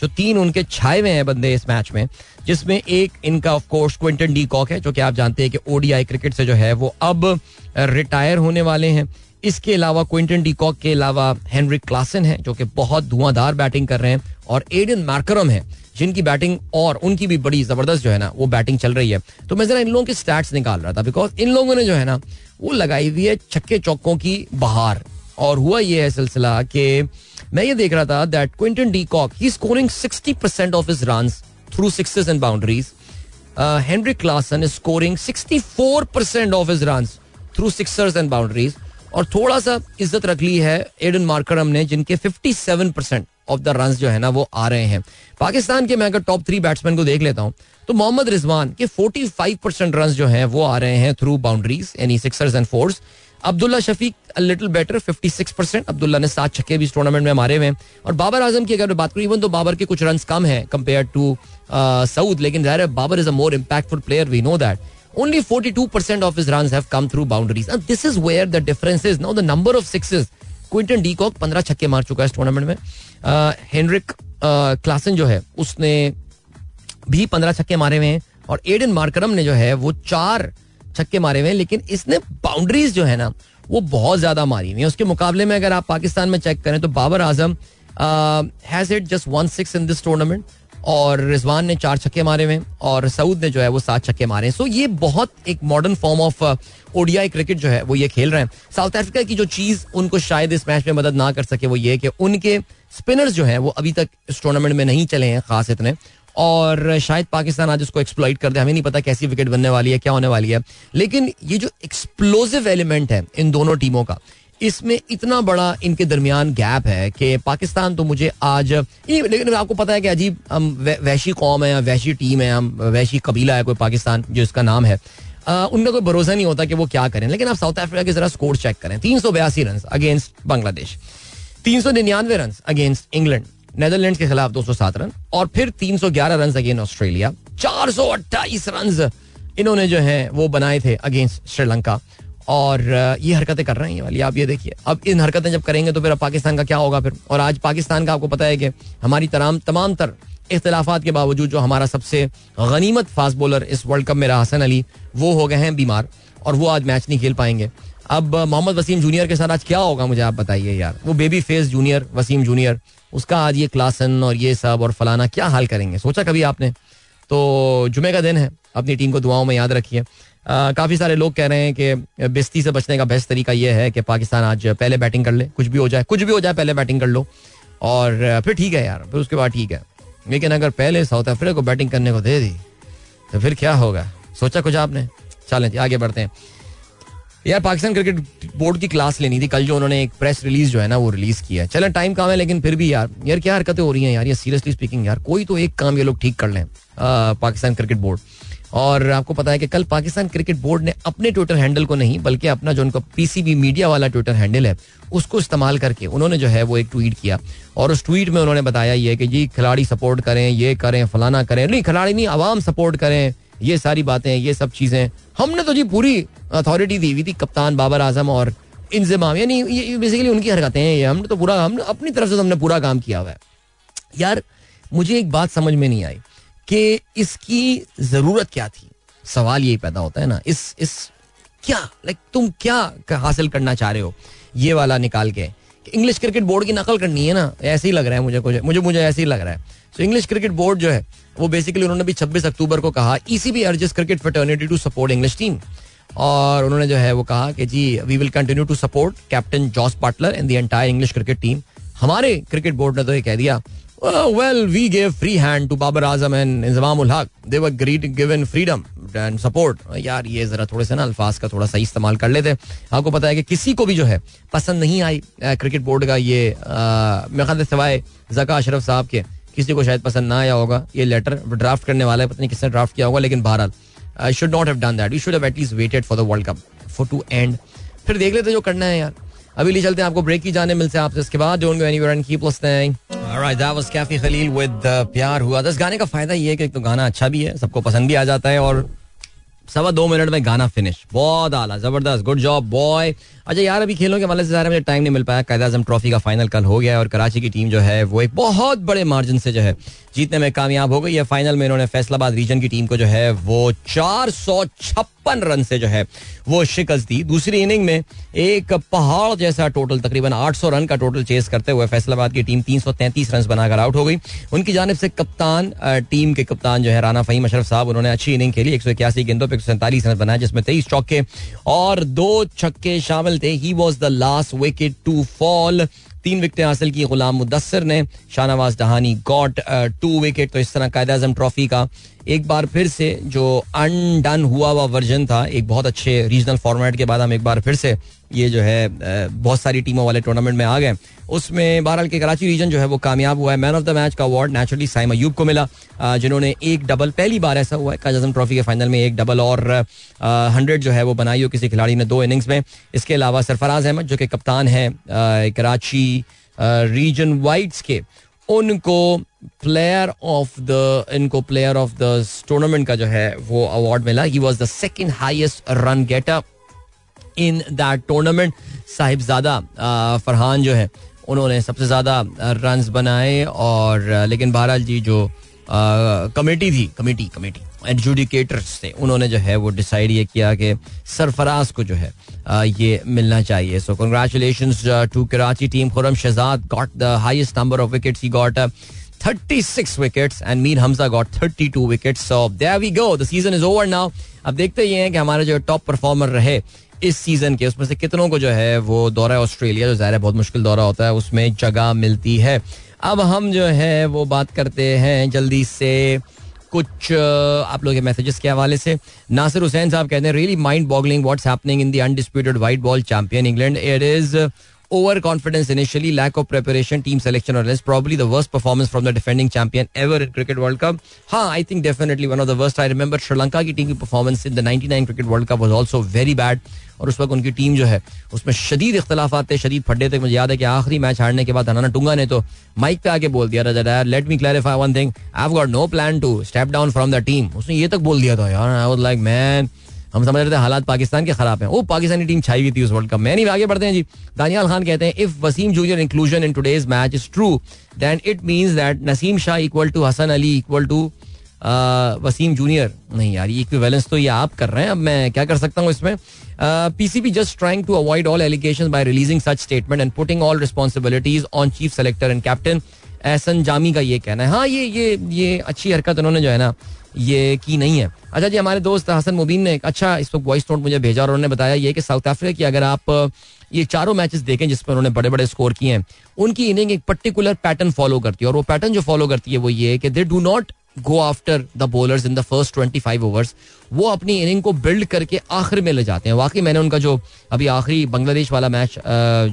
जो तीन उनके छाए हुए हैं बंदे इस मैच में जिसमें एक इनका of course Quinton de Kock है जो कि आप जानते हैं कि ओडीआई क्रिकेट से जो है वो अब रिटायर होने वाले हैं। इसके अलावा क्विंटन डीकॉक के अलावा हेनरिक क्लासन है, जो कि बहुत धुआंधार बैटिंग कर रहे हैं, और एडन मार्करम है, जिनकी बैटिंग और उनकी भी बड़ी ज़बरदस्त जो है ना, वो बैटिंग चल रही है। तो मैं जरा इन लोगों के स्टैट्स निकाल रहा था बिकॉज़ इन लोगों ने जो है ना, वो लगाई हुई है छक्के चौकों की बहार। और हुआ ये है सिलसिला कि मैं ये देख रहा था that Quinton de Kock he scoring sixty percent of his run through sixes and boundaries Heinrich Klaasen is scoring sixty four percent of his run through sixers and boundaries और थोड़ा सा इज़्ज़त रख ली है एडन मार्करम ने, जिनके 57 percent of the run जो है ना, वो आ रहे हैं। पाकिस्तान के मैं अगर टॉप थ्री बैट्समैन को देख लेता हूँ तो मोहम्मद रिजवान के 45 परसेंट रन जो है, वो आ रहे हैं थ्रू बाउंड्रीज यानी sixers and fours Abdullah Shafique little better 56 percent Abdullah ने सात छक्के भी इस टूर्नामेंट में मारे हुए हैं। और बाबर आज़म की अगर बात करूँ इवन तो बाबर के कुछ रन कम है कंपेयर टू सऊद, लेकिन Babar is a more impactful player we know that only 42% of his runs have come through boundaries. And this is where the difference is. Now, the number of sixes. Quinton de Kock पंद्रह छक्के मार चुका है इस tournament में Heinrich Klaasen जो है, उसने भी पंद्रह छक्के मारे हुए हैं और एडन मार्करम ने जो है, वो चार छक्के मारे हुए हैं, लेकिन इसने बाउंड्रीज जो है ना, वो बहुत ज़्यादा मारी हुई है उसके मुकाबले में अगर आप पाकिस्तान में चेक करें तो Babar Azam has it just one six in this tournament और रिजवान ने चार छक्के मारे हुए और सऊद ने जो है वो सात छक्के मारे हैं। सो ये बहुत एक modern form of ODI cricket जो है वो ये खेल रहे हैं। साउथ अफ्रीका की जो चीज़ उनको शायद इस मैच में मदद ना कर सके वो ये कि उनके स्पिनर्स जो है वो अभी तक इस टूर्नामेंट में नहीं चले हैं खास इतने। और शायद पाकिस्तान आज उसको एक्सप्लॉइट कर दे। हमें नहीं पता कैसी विकेट बनने वाली है, क्या होने वाली है। लेकिन ये जो एक्सप्लोजिव एलिमेंट है इन दोनों टीमों का इसमें इतना बड़ा इनके दरमियान गैप है कि पाकिस्तान तो मुझे आज लेकिन आपको पता है कि अजीब, हम वैशी कौम है या वैशी टीम है, हम वैशी कबीला है कोई पाकिस्तान, जो इसका नाम है उनका कोई भरोसा नहीं होता कि वो क्या करें। लेकिन आप साउथ अफ्रीका के जरा स्कोर चेक करें। तीन सौ बयासी रन अगेंस्ट बांग्लादेश, तीन सौ निन्यानवे रन अगेंस्ट इंग्लैंड नेदरलैंड के खिलाफ दो सौ सात रन और फिर तीन सौ ग्यारह रन अगेंस्ट ऑस्ट्रेलिया। चार सौ अट्ठाईस रन इन्होंने जो है, वो बनाए थे अगेंस्ट श्रीलंका। और ये हरकतें कर रहे हैं वाली। आप ये देखिए। अब इन हरकतें जब करेंगे तो फिर अब पाकिस्तान का क्या होगा फिर? और आज पाकिस्तान का आपको पता है कि हमारी तमाम तमाम तर इख्तलाफात के बावजूद जो हमारा सबसे गनीमत फास्ट बॉलर इस वर्ल्ड कप में रहा हसन अली, वो हो गए हैं बीमार और वो आज मैच नहीं खेल पाएँगे। अब मोहम्मद वसीम जूनियर के साथ आज क्या होगा मुझे आप बताइए यार। वो baby face junior Wasim junior उसका आज ये क्लासन और ये सब और फलाना क्या हाल करेंगे? सोचा कभी आपने? तो जुमे का दिन है। अपनी टीम को दुआओं में याद रखिए। काफ़ी सारे लोग कह रहे हैं कि बेस्ती से बचने का बेस्ट तरीका यह है कि पाकिस्तान आज पहले बैटिंग कर ले। कुछ भी हो जाए, कुछ भी हो जाए, पहले बैटिंग कर लो। और, फिर ठीक है यार, फिर उसके बाद ठीक है। लेकिन अगर पहले साउथ अफ्रीका को बैटिंग करने को दे दी तो फिर क्या होगा? सोचा कुछ आपने? चलें आगे बढ़ते हैं। यार, पाकिस्तान क्रिकेट बोर्ड की क्लास लेनी थी। कल जो उन्होंने एक प्रेस रिलीज़ जो है ना, वो रिलीज़ किया चलें, टाइम कम है, लेकिन फिर भी यार यार क्या हरकतें हो रही हैं यार? ये सीरियसली स्पीकिंग यार, कोई तो एक काम ये लोग ठीक कर लें पाकिस्तान क्रिकेट बोर्ड। और आपको पता है कि कल पाकिस्तान क्रिकेट बोर्ड ने अपने ट्विटर हैंडल को नहीं, बल्कि अपना जो उनका पीसीबी मीडिया वाला ट्विटर हैंडल है, उसको इस्तेमाल करके उन्होंने जो है वो एक ट्वीट किया। और उस ट्वीट में उन्होंने बताया ये कि जी, खिलाड़ी सपोर्ट करें, ये करें, फलाना करें। नहीं, खिलाड़ी नहीं, आवाम सपोर्ट करें। ये सारी बातें, ये सब चीज़ें। हमने तो जी पूरी अथॉरिटी दी हुई थी कप्तान बाबर आज़म और इंजमाम। यानी ये बेसिकली उनकी हरकतें हैं ये। हमने तो पूरा, हमने अपनी तरफ़ से तो हमने पूरा काम किया हुआ है। यार, मुझे एक बात समझ में नहीं आई। कि इसकी ज़रूरत क्या थी? सवाल यही पैदा होता है ना, इस इस क्या लाइक तुम क्या हासिल करना चाह रहे हो? ये वाला निकाल के इंग्लिश क्रिकेट बोर्ड की नकल करनी है ना, ऐसे ही लग रहा है मुझे कुछ मुझे मुझे ऐसे ही लग रहा है। सो इंग्लिश क्रिकेट बोर्ड जो है, वो बेसिकली उन्होंने भी 26 अक्टूबर को कहा ECB urges cricket fraternity to support English team और उन्होंने जो है, वो कहा कि, जी we will continue to support captain Jos Buttler and the entire English cricket team हमारे क्रिकेट बोर्ड ने तो ये कह दिया we gave free hand to Babar Azam and Inzamam ul Haq they were great given freedom and support यार, ये जरा थोड़े से ना अल्फाज का थोड़ा सही इस्तेमाल कर लेते आपको पता है कि किसी को भी जो है पसंद नहीं आई क्रिकेट बोर्ड का ये मेरे ख्याल सवाए जका अशरफ साहब के, किसी को शायद पसंद ना आया होगा। ये लेटर ड्राफ्ट करने वाला है, पता नहीं किसने ड्राफ्ट किया होगा, लेकिन बहरहाल I should not have done that you should have at least waited for the world cup for two and फिर देख लेते जो करना है यार। अभी ले चलते हैं, आपको ब्रेक की जाने मिलते हैं आपसे, इसके बाद don't go anywhere and keep listening alright that was Kaifi Khalil with प्यार हुआ। दस, गाने का फ़ायदा ये है कि एक तो गाना अच्छा भी है, सबको पसंद भी आ जाता है और सवा दो मिनट में गाना फिनिश बहुत आला, ज़बरदस्त गुड जॉब बॉय अच्छा यार, अभी खेलों के वाले से ज़्यादा मुझे टाइम नहीं मिल पाया। कैद आज़म ट्रॉफी का फाइनल कल हो गया और कराची की टीम जो है, वो एक बहुत बड़े मार्जिन से जो है, जीतने में कामयाब हो गई है। फाइनल में इन्होंने फैसलाबाद रीजन की टीम को जो है, वो चार सौ छप्पन रन से जो है वो शिकस्त दी। दूसरी इनिंग में एक पहाड़ जैसा टोटल तकरीबन 800 रन का टोटल चेस करते हुए फैसलाबाद की टीम 333 रन बनाकर आउट हो गई। उनकी जानब से कप्तान टीम के कप्तान जो है राना फहीम अशरफ साहब, उन्होंने अच्छी इनिंग खेली। एक सौ इक्यासी गेंदों पर एक रन बनाए, जिसमें तेईस चौके और दो छक्के शामिल थे। He was the last wicket to fall तीन विकटें हासिल की। गुलाम मुदसर ने Shahnawaz Dahani got two wicket तो इस तरह कायद अजम ट्रॉफी का। एक बार फिर से जो अनडन हुआ हुआ वर्जन था, एक बहुत अच्छे रीजनल फॉर्मेट के बाद हम एक बार फिर से ये जो है बहुत सारी टीमों वाले टूर्नामेंट में आ गए। उसमें बहरहाल के कराची रीजन जो है वो कामयाब हुआ है। मैन ऑफ़ द मैच का अवार्ड नेचुरली साइम अयूब को मिला जिन्होंने एक डबल पहली बार ऐसा हुआ है। काजम ट्रॉफी के फाइनल में एक डबल और हंड्रेड जो है वो बनाई हो किसी खिलाड़ी ने दो इनिंग्स में। इसके अलावा सरफराज अहमद, जो कि कप्तान है कराची रीजन वाइट्स के, उनको प्लेयर ऑफ़ द इनको प्लेयर ऑफ़ द टूर्नामेंट का जो है वो अवार्ड मिला। He was the second highest run getter in that tournament Sahibzada Farhan जो है, उन्होंने सबसे ज़्यादा रन बनाए और लेकिन बहरहाल जी जो कमेटी थी, कमेटी कमेटी एडजुडिकेटर्स थे, उन्होंने जो है वो डिसाइड ये किया कि सरफराज को जो है ये मिलना चाहिए। So congratulation to Karachi team Khurram Shahzad got the highest number of wickets he got 36 wickets and Mir Hamza got 32 wickets so there we go the season is over now अब देखते ये हैं कि हमारे जो टॉप परफॉर्मर रहे इस season के, उसमें से कितनों को जो है, वो दौरा ऑस्ट्रेलिया, जो ज़ाहिर बहुत मुश्किल दौरा होता है, उसमें जगह मिलती है। अब हम जो है, वो बात करते हैं जल्दी से कुछ आप लोग के मैसेजेस के हवाले से। नासिर हुसैन साहब कहते हैं really mind boggling what's happening in the undisputed white ball champion England it is over confidence initially lack of preparation team selection और probably worst performance from the defending champion ever in cricket world cup हाँ I think definitely one of the worst I remember Sri Lanka की team की performance in the ninety nine cricket world cup was also very bad और उस वक्त उनकी team जो है, उसमें शदीद इख्तलाफ आते, शदीद फड्डे थे मुझे याद है कि आखिरी मैच हारने के बाद हनाना टूँगा ने तो माइक पे आके बोल दिया Raza let me clarify one thing I have got no plan to step down from the team उसने ये तक बोल दिया था, यार आई वाज लाइक मैन हम समझ रहे थे हालात पाकिस्तान के खराब हैं। वो पाकिस्तानी टीम छाई हुई थी उस वर्ल्ड कप में। नहीं आगे बढ़ते हैं जी। दानियाल खान कहते हैं if Wasim junior inclusion in today's match is true then it means that Naseem Shah equal to Hasan Ali equal to Wasim junior नहीं यार, ये इक्विवेलेंस तो ये आप कर रहे हैं। अब मैं क्या कर सकता हूँ इसमें? PCB just trying to avoid all allegation by releasing such statement and putting all responsibilities on chief selector and captain Ahsan Jami का ये कहना है। हाँ ये ये ये अच्छी हरकत उन्होंने जो है ना ये की नहीं है। अच्छा जी, हमारे दोस्त हसन मुबीन ने एक अच्छा इस वक्त वॉइस नोट मुझे भेजा और उन्होंने बताया ये कि साउथ अफ्रीका की अगर आप ये चारों मैचेस देखें जिसमें उन्होंने बड़े बड़े स्कोर किए हैं, उनकी इनिंग एक पर्टिकुलर पैटर्न फॉलो करती है और वो पैटर्न जो फॉलो करती है वो ये है कि they do not go after the bowlers in the first twenty five overs वो अपनी इनिंग को बिल्ड करके आखिर में ले जाते हैं। वाकई मैंने उनका जो अभी आखिरी बांग्लादेश वाला मैच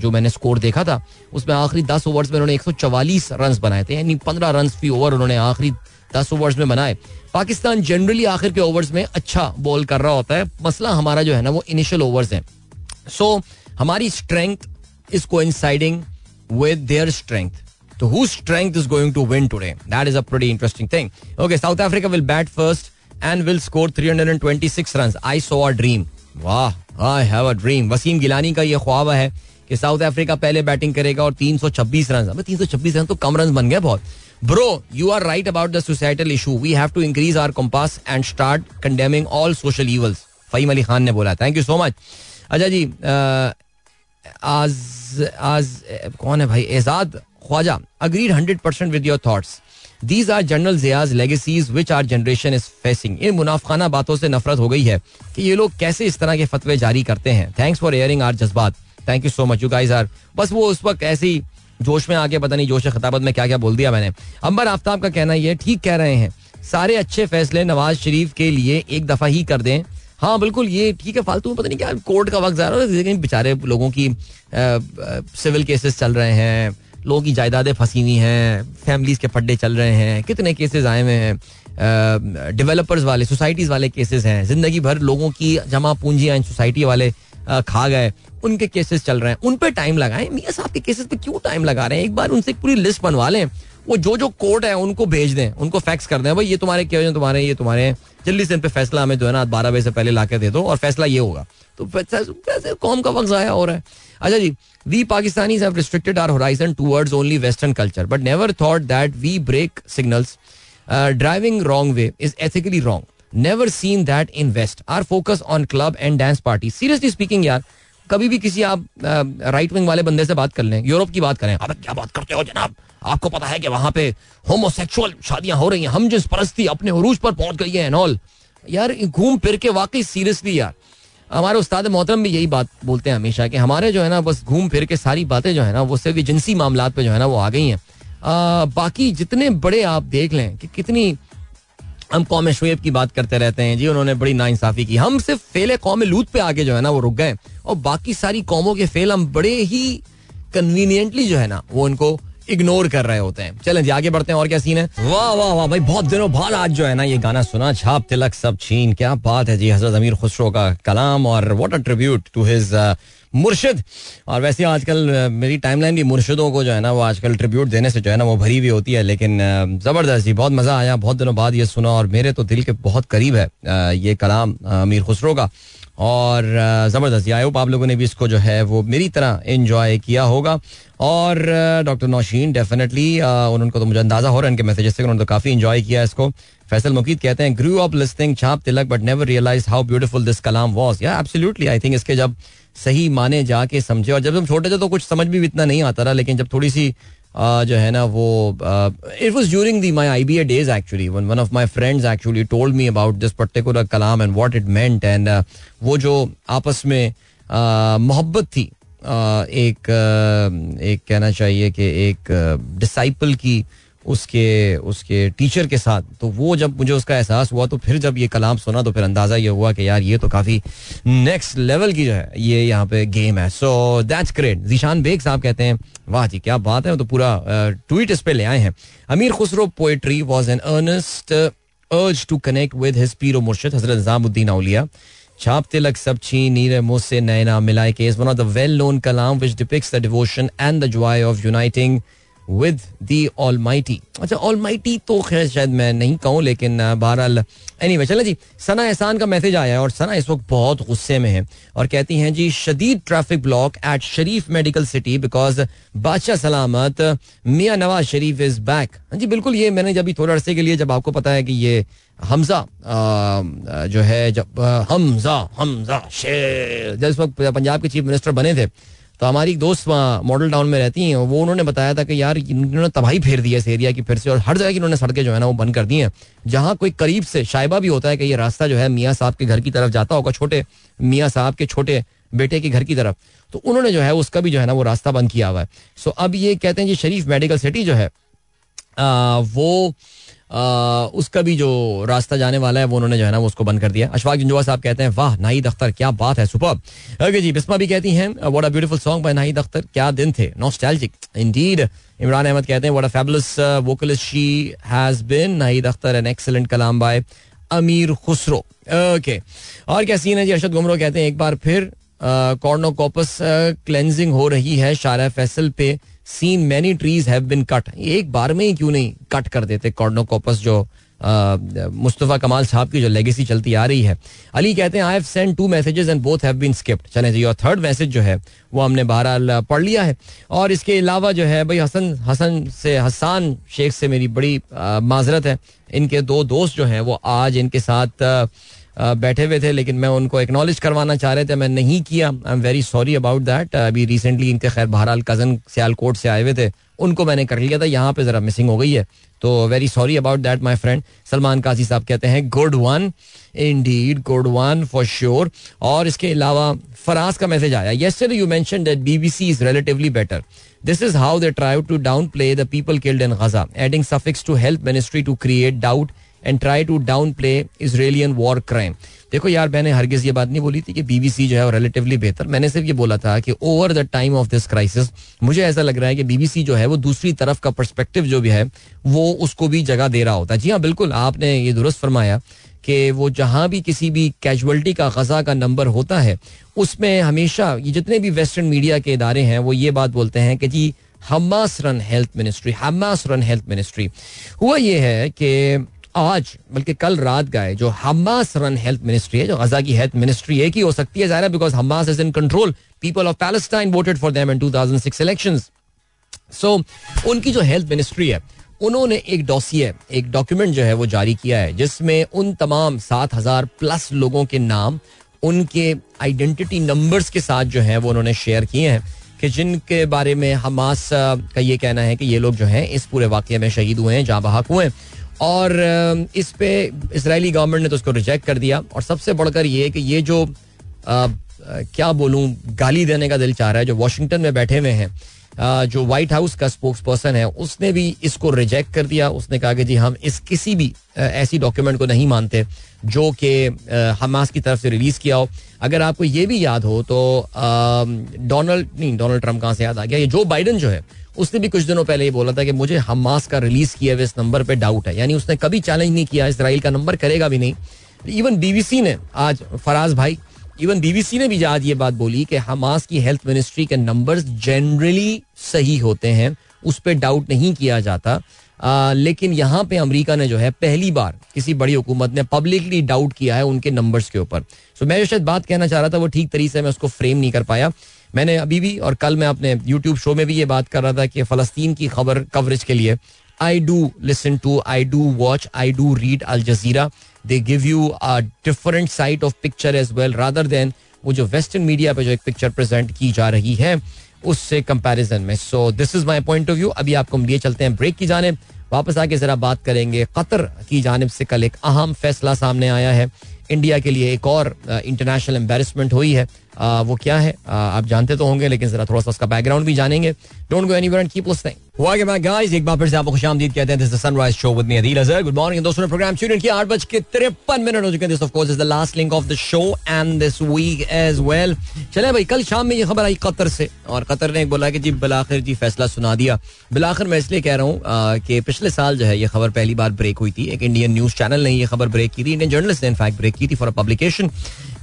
जो मैंने स्कोर देखा था, उसमें आखिरी दस ओवर्स में उन्होंने एक सौ चवालीस रन बनाए थे, यानी पंद्रह रन फ़ी ओवर उन्होंने आखिरी दस ओवर्स में बनाए। पाकिस्तान जनरली आखिर के ओवर्स में अच्छा बॉल कर रहा होता है। मसला हमारा जो है ना वो इनिशियल ओवर्स है। सो so, हमारी strength is coinciding with their strength तो who strength is going to win today that is a interesting thing okay South Africa will bat first and will score 326 run I saw a dream वाह I have a dream Wasim Gilani का ये ख्वाब है कि south Africa पहले batting करेगा और 326 run अब 326 रन तो कम रन बन गए बहुत। Bro you are right about the societal issue we have to increase our compass and start condemning all social evils Faheem Ali Khan ने बोला थैंक यू सो मच अच्छा जी आज आज कौन है भाई Ejaz Khawaja agreed hundred percent with your thoughts these are general Zia's legacies which our generation is facing in मुनाफखाना बातों से नफरत हो गई है कि ये लोग कैसे इस तरह के फतवे जारी करते हैं थैंक्स फॉर एयरिंग आर जज्बात thank you so much you guys are बस वो उस वक्त ऐसी जोश में आके, पता नहीं जोश खताबत में क्या क्या बोल दिया मैंने। अंबर आफ्ताब का कहना ये, ठीक कह रहे हैं, सारे अच्छे फैसले नवाज़ शरीफ के लिए एक दफ़ा ही कर दें। हाँ बिल्कुल, ये ठीक है, फालतू पता नहीं क्या कोर्ट का वक्त जा रहा है बेचारे लोगों की सिविल केसेस चल रहे हैं, लोगों की जायदादें फंसी हुई हैं, फैमिलीज़ के पड्डे चल रहे हैं, कितने केसेस आए हुए हैं डेवलपर्स वाले सोसाइटीज वाले केसेस हैं, ज़िंदगी भर लोगों की जमा पूंजियाँ सोसाइटी वाले खा गए। उनके केसेस चल रहे हैं। उन पे टाइम लगाएँ। मियाँ साहब के केसेस पे क्यों टाइम लगा रहे हैं? एक बार उनसे पूरी लिस्ट बनवा लें। वो जो जो कोर्ट है, उनको भेज दें। उनको फैक्स कर दें। भाई, ये तुम्हारे क्या तुम्हारे, ये तुम्हारे जल्दी से इन पे फैसला हमें जो है ना बारह बजे से पहले ला दे दो और फैसला ये होगा। तो वैसे कौम का वक्त ज़ाया हो रहा है। अच्छा जी we Pakistani have restricted our horizon towards only western culture but never thought that we break signals driving wrong way is ethically wrong never seen that in west our focus on club and dance party seriously speaking यार कभी भी किसी आप right wing वाले बंदे से बात कर लें, यूरोप की बात करें, अब, क्या बात करते हो जनाब? आपको पता है कि वहाँ पे होमोसेक्सुअल शादियाँ हो रही हैं। हम जिस परस्ती अपने उरूज पर पहुँच गई है एनऑल यार, घूम फिर के वाकई सीरियसली यार। हमारे उस्ताद मोहतरम भी यही बात बोलते हैं हमेशा कि हमारे जो है ना, बस घूम फिर के सारी बातें जो है ना, वो सिर्फ़ जिनसी मामला पे जो है ना, वो आ गई हैं। बाकी जितने बड़े आप देख लें कि कितनी हम कौम शुएब की बात करते रहते हैं। जी, उन्होंने बड़ी नाइंसाफी की। हम सिर्फ़ फेले कौम लूत पे आके जो है ना, वो रुक गए और बाकी सारी कौमों के फेल हम बड़े ही कन्वीनियंटली जो है ना, वो उनको इग्नोर कर रहे होते हैं। चलें जी, आगे बढ़ते हैं। और क्या सीन है? वाह वाह वाह, भाई, बहुत दिनों बाद आज जो है ना, ये गाना सुना, छाप तिलक सब छीन। क्या बात है जी, हज़रत अमीर खुसरो का कलाम और what a tribute to his मुर्शिद। और वैसे आजकल मेरी टाइमलाइन भी मुर्शिदों को जो है ना, वो आजकल ट्रिब्यूट देने से जो है ना, वो भरी हुई होती है, लेकिन ज़बरदस्त जी, बहुत मज़ा आया, बहुत दिनों बाद ये सुना, और मेरे तो दिल के बहुत करीब है ये कलाम अमीर खुसरो का। और ज़बरदस्त आई होप आप लोगों ने भी इसको जो है, वो मेरी तरह इन्जॉय किया होगा। और डॉक्टर नौशीन डेफिनेटली उनको तो मुझे अंदाज़ा हो रहा है, इनके मैसेजेस से, उन्होंने तो काफ़ी इन्जॉय किया इसको। फैसल मुकीद कहते हैं ग्रू ऑफ़ लिस्टिंग छाप तिलक but never realize how beautiful this Kalam was yeah absolutely I think इसके जब सही माने जाके समझे। और जब हम छोटे थे तो कुछ समझ भी इतना नहीं आता रहा लेकिन जब थोड़ी सी आ, जो है ना वो it was during the my I B A days actually one of my friends actually told me about this particular Kalam and what it meant and वो जो आपस में मोहब्बत थी आ, एक एक कहना चाहिए कि एक डिसाइपल की उसके उसके टीचर के साथ। तो वो जब मुझे उसका एहसास हुआ तो फिर जब ये कलाम सुना तो फिर अंदाज़ा ये हुआ कि यार, ये तो काफ़ी नेक्स्ट लेवल की जो है, ये यहाँ पे गेम है। So that's great Zeeshan Baig साहब कहते हैं, वाह जी, क्या बात है तो पूरा ट्वीट इस पे ले आए हैं। Amir Khusro poetry was an earnest urge to connect with his पीरो मुर्शद हज़रत निजामुद्दीन अलिया छाप तिलक सब छी नीर मुझसे नैना मिलाए के one of the well known Kalam which depicts the devotion and the joy of uniting with the almighty अच्छा ऑल माइटी तो खैर शायद मैं नहीं कहूँ, लेकिन बहरहाल एनी वे चले जी, सना एहसान का मैसेज आया है और सना इस वक्त बहुत गुस्से में है और कहती हैं, जी, शदीद traffic block at Sharif medical city because बादशाह सलामत, मियाँ नवाज़ शरीफ इज़ बैक हाँ जी, बिल्कुल, ये मैंने जब थोड़े अरसे के लिए जब आपको पता है कि ये हमजा जो है, जब हमजा हमजा शेर, जब इस वक्त पंजाब के चीफ मिनिस्टर बने थे तो हमारी दोस्त वहाँ मॉडल टाउन में रहती हैं, वो उन्होंने बताया था कि यार इन्होंने तबाही फेर दी है इस एरिया की फिर से और हर जगह की उन्होंने सड़कें जो है ना वो बंद कर दी हैं। जहाँ कोई करीब से शायबा भी होता है कि ये रास्ता जो है मियाँ साहब के घर की तरफ़ जाता होगा, छोटे मियाँ साहब के छोटे बेटे के घर की तरफ़ तो उन्होंने जो है उसका भी जो है ना वो रास्ता बंद किया हुआ है। सो अब ये कहते हैं जी शरीफ मेडिकल सिटी जो है वो उसका भी जो रास्ता जाने वाला है, वो उन्होंने जो है ना उसको बंद कर दिया। अशफाक जंजुआ साहब कहते हैं, वाह नाहिद अख्तर, क्या बात है, सुपर! ओके जी, बिस्मा भी कहती हैं what a beautiful song by Nahid Akhtar, क्या दिन थे! नॉस्टैल्जिक इंडीड इमरान अहमद कहते हैं what a fabulous vocalist she has been Nahid Akhtar an excellent Kalam by Amir Khusro. Okay, और क्या सीन है जी? अरशद गुमरो कहते हैं, एक बार फिर कॉर्नोकोपस क्लेंजिंग हो रही है, शारा फैसल पे seen many trees have been cut एक बार में ही क्यों नहीं कट कर देते कॉर्नोकोपस जो मुस्तफ़ा कमाल साहब की जो लेगेसी चलती आ रही है। अली कहते हैं I have send two messages and both have been skipped चलें जी, और थर्ड मैसेज जो है, वो हमने बहरहाल पढ़ लिया है। और इसके अलावा जो है, भाई हसन हसन से, हसान शेख से मेरी बड़ी माजरत है। इनके दो दोस्त जो हैं, वो आज इनके साथ बैठे हुए थे, लेकिन मैं उनको एक्नॉलेज करवाना चाह रहे थे, मैं नहीं किया। I am very sorry about that अभी रिसेंटली इनके खैर बहरहाल कज़न सियालकोट से आए हुए थे, उनको मैंने कर लिया था, यहाँ पे जरा मिसिंग हो गई है। तो very sorry about that my friend Salman Kazi साहब कहते हैं good one indeed good one for sure और इसके अलावा फराज का मैसेज आया। Yes sir you mention that BBC is relatively better this is how they try to downplay the people killed in Gaza adding suffix to health ministry to create doubt and try to downplay Israelian war crime देखो यार, मैंने हरगिज ये बात नहीं बोली थी कि बीबीसी जो है रिलेटिवली बेहतर। मैंने सिर्फ़ ये बोला था कि over the time of this crisis मुझे ऐसा लग रहा है कि बीबीसी जो है वो दूसरी तरफ़ का परस्पेक्टिव जो भी है, वो उसको भी जगह दे रहा होता है। जी हाँ बिल्कुल, आपने ये दुरुस्त फरमाया कि वो जहाँ भी किसी भी कैजुअलिटी का, गजा का नंबर होता है, उसमें हमेशा ये जितने भी वेस्टर्न मीडिया के इदारे हैं, वो ये बात बोलते हैं कि जी Hamas run health ministry Hamas run health ministry हुआ ये है कि आज, बल्कि कल रात गए, जो हमास रन हेल्थ मिनिस्ट्री है, जो गजा की हेल्थ मिनिस्ट्री एक ही हो सकती है, ज़ाहिर because Hamas is in control people of Palestine voted for them in 2006 elections so उनकी जो हेल्थ मिनिस्ट्री है, उन्होंने एक डॉसिए एक डॉक्यूमेंट जो है, वो जारी किया है, जिसमें उन तमाम सात हज़ार प्लस लोगों के नाम, उनके आइडेंटिटी नंबर्स के साथ जो है, वो उन्होंने शेयर किए हैं, कि जिनके बारे में हमास का ये कहना है कि ये लोग जो हैं, इस पूरे वाक्य में शहीद हुए हैं, जहाँ बहाक हुए हैं। और इस पे इसराइली गवर्नमेंट ने तो उसको रिजेक्ट कर दिया। और सबसे बढ़कर ये कि ये जो आ, क्या बोलूँ गाली देने का दिल चाह रहा है जो वॉशिंगटन में बैठे हुए हैं जो व्हाइट हाउस का स्पोक्स पर्सन है उसने भी इसको रिजेक्ट कर दिया। उसने कहा कि जी हम इस किसी भी ऐसी डॉक्यूमेंट को नहीं मानते जो कि हमास की तरफ़ से रिलीज़ किया हो। अगर आपको ये भी याद हो तो डोनाल्ड नहीं डोनाल्ड ट्रंप कहाँ से याद आ गया? ये जो बाइडन जो है उसने भी कुछ दिनों पहले ये बोला था कि मुझे हमास का रिलीज़ किया हुए इस नंबर पे डाउट है। यानी उसने कभी चैलेंज नहीं किया इसराइल का नंबर करेगा भी नहीं। इवन बीबीसी ने आज फराज भाई इवन बीबीसी ने भी आज ये बात बोली कि हमास की हेल्थ मिनिस्ट्री के नंबर्स जनरली सही होते हैं उस पर डाउट नहीं किया जाता। आ, लेकिन यहाँ पे अमेरिका ने जो है पहली बार किसी बड़ी हुकूमत ने पब्लिकली डाउट किया है उनके नंबर्स के ऊपर। सो so, मैं जो शायद बात कहना चाह रहा था वो ठीक तरीके से मैं उसको फ्रेम नहीं कर पाया। मैंने अभी भी और कल मैं अपने यूट्यूब शो में भी ये बात कर रहा था कि फलस्तीन की खबर कवरेज के लिए I do listen to I do watch I do read Al Jazeera they give you a different side of picture as well rather than वो जो वेस्टर्न मीडिया पे जो एक पिक्चर प्रेजेंट की जा रही है, उससे कंपैरिजन में। So this is my point of view अभी आपको हम लिए चलते हैं ब्रेक की जाने वापस आके जरा बात करेंगे कतर की जानब से। कल एक अहम फैसला सामने आया है। इंडिया के लिए एक और इंटरनेशनल एम्बेरसमेंट हुई है। वो क्या है? आप जानते तो होंगे, लेकिन जरा थोड़ा सा उसका बैकग्राउंड भी जानेंगे। Don't go anywhere and keep listening guys एक बार फिर से आपको खुशामदीद कहते हैं this the sunrise show with me Adeel Azhar good morning दोस्तों प्रोग्राम ट्यून किया। 8 बज के 53 मिनट हो चुके हैं। This of course is the last link of the show and this week as well चले भाई, कल शाम में ये खबर आई कतर से। और कतर ने बोला कि जी, बिलाखिर जी फैसला सुना दिया। बिलाखिर, मैं इसलिए कह रहा हूँ कि पिछले साल जो है ये खबर पहली बार ब्रेक हुई थी। एक इंडियन न्यूज़ चैनल ने ये खबर ब्रेक की थी। इंडियन जर्नलिस्ट ने इनफैक्ट ब्रेक की थी फॉर पब्लिकेशन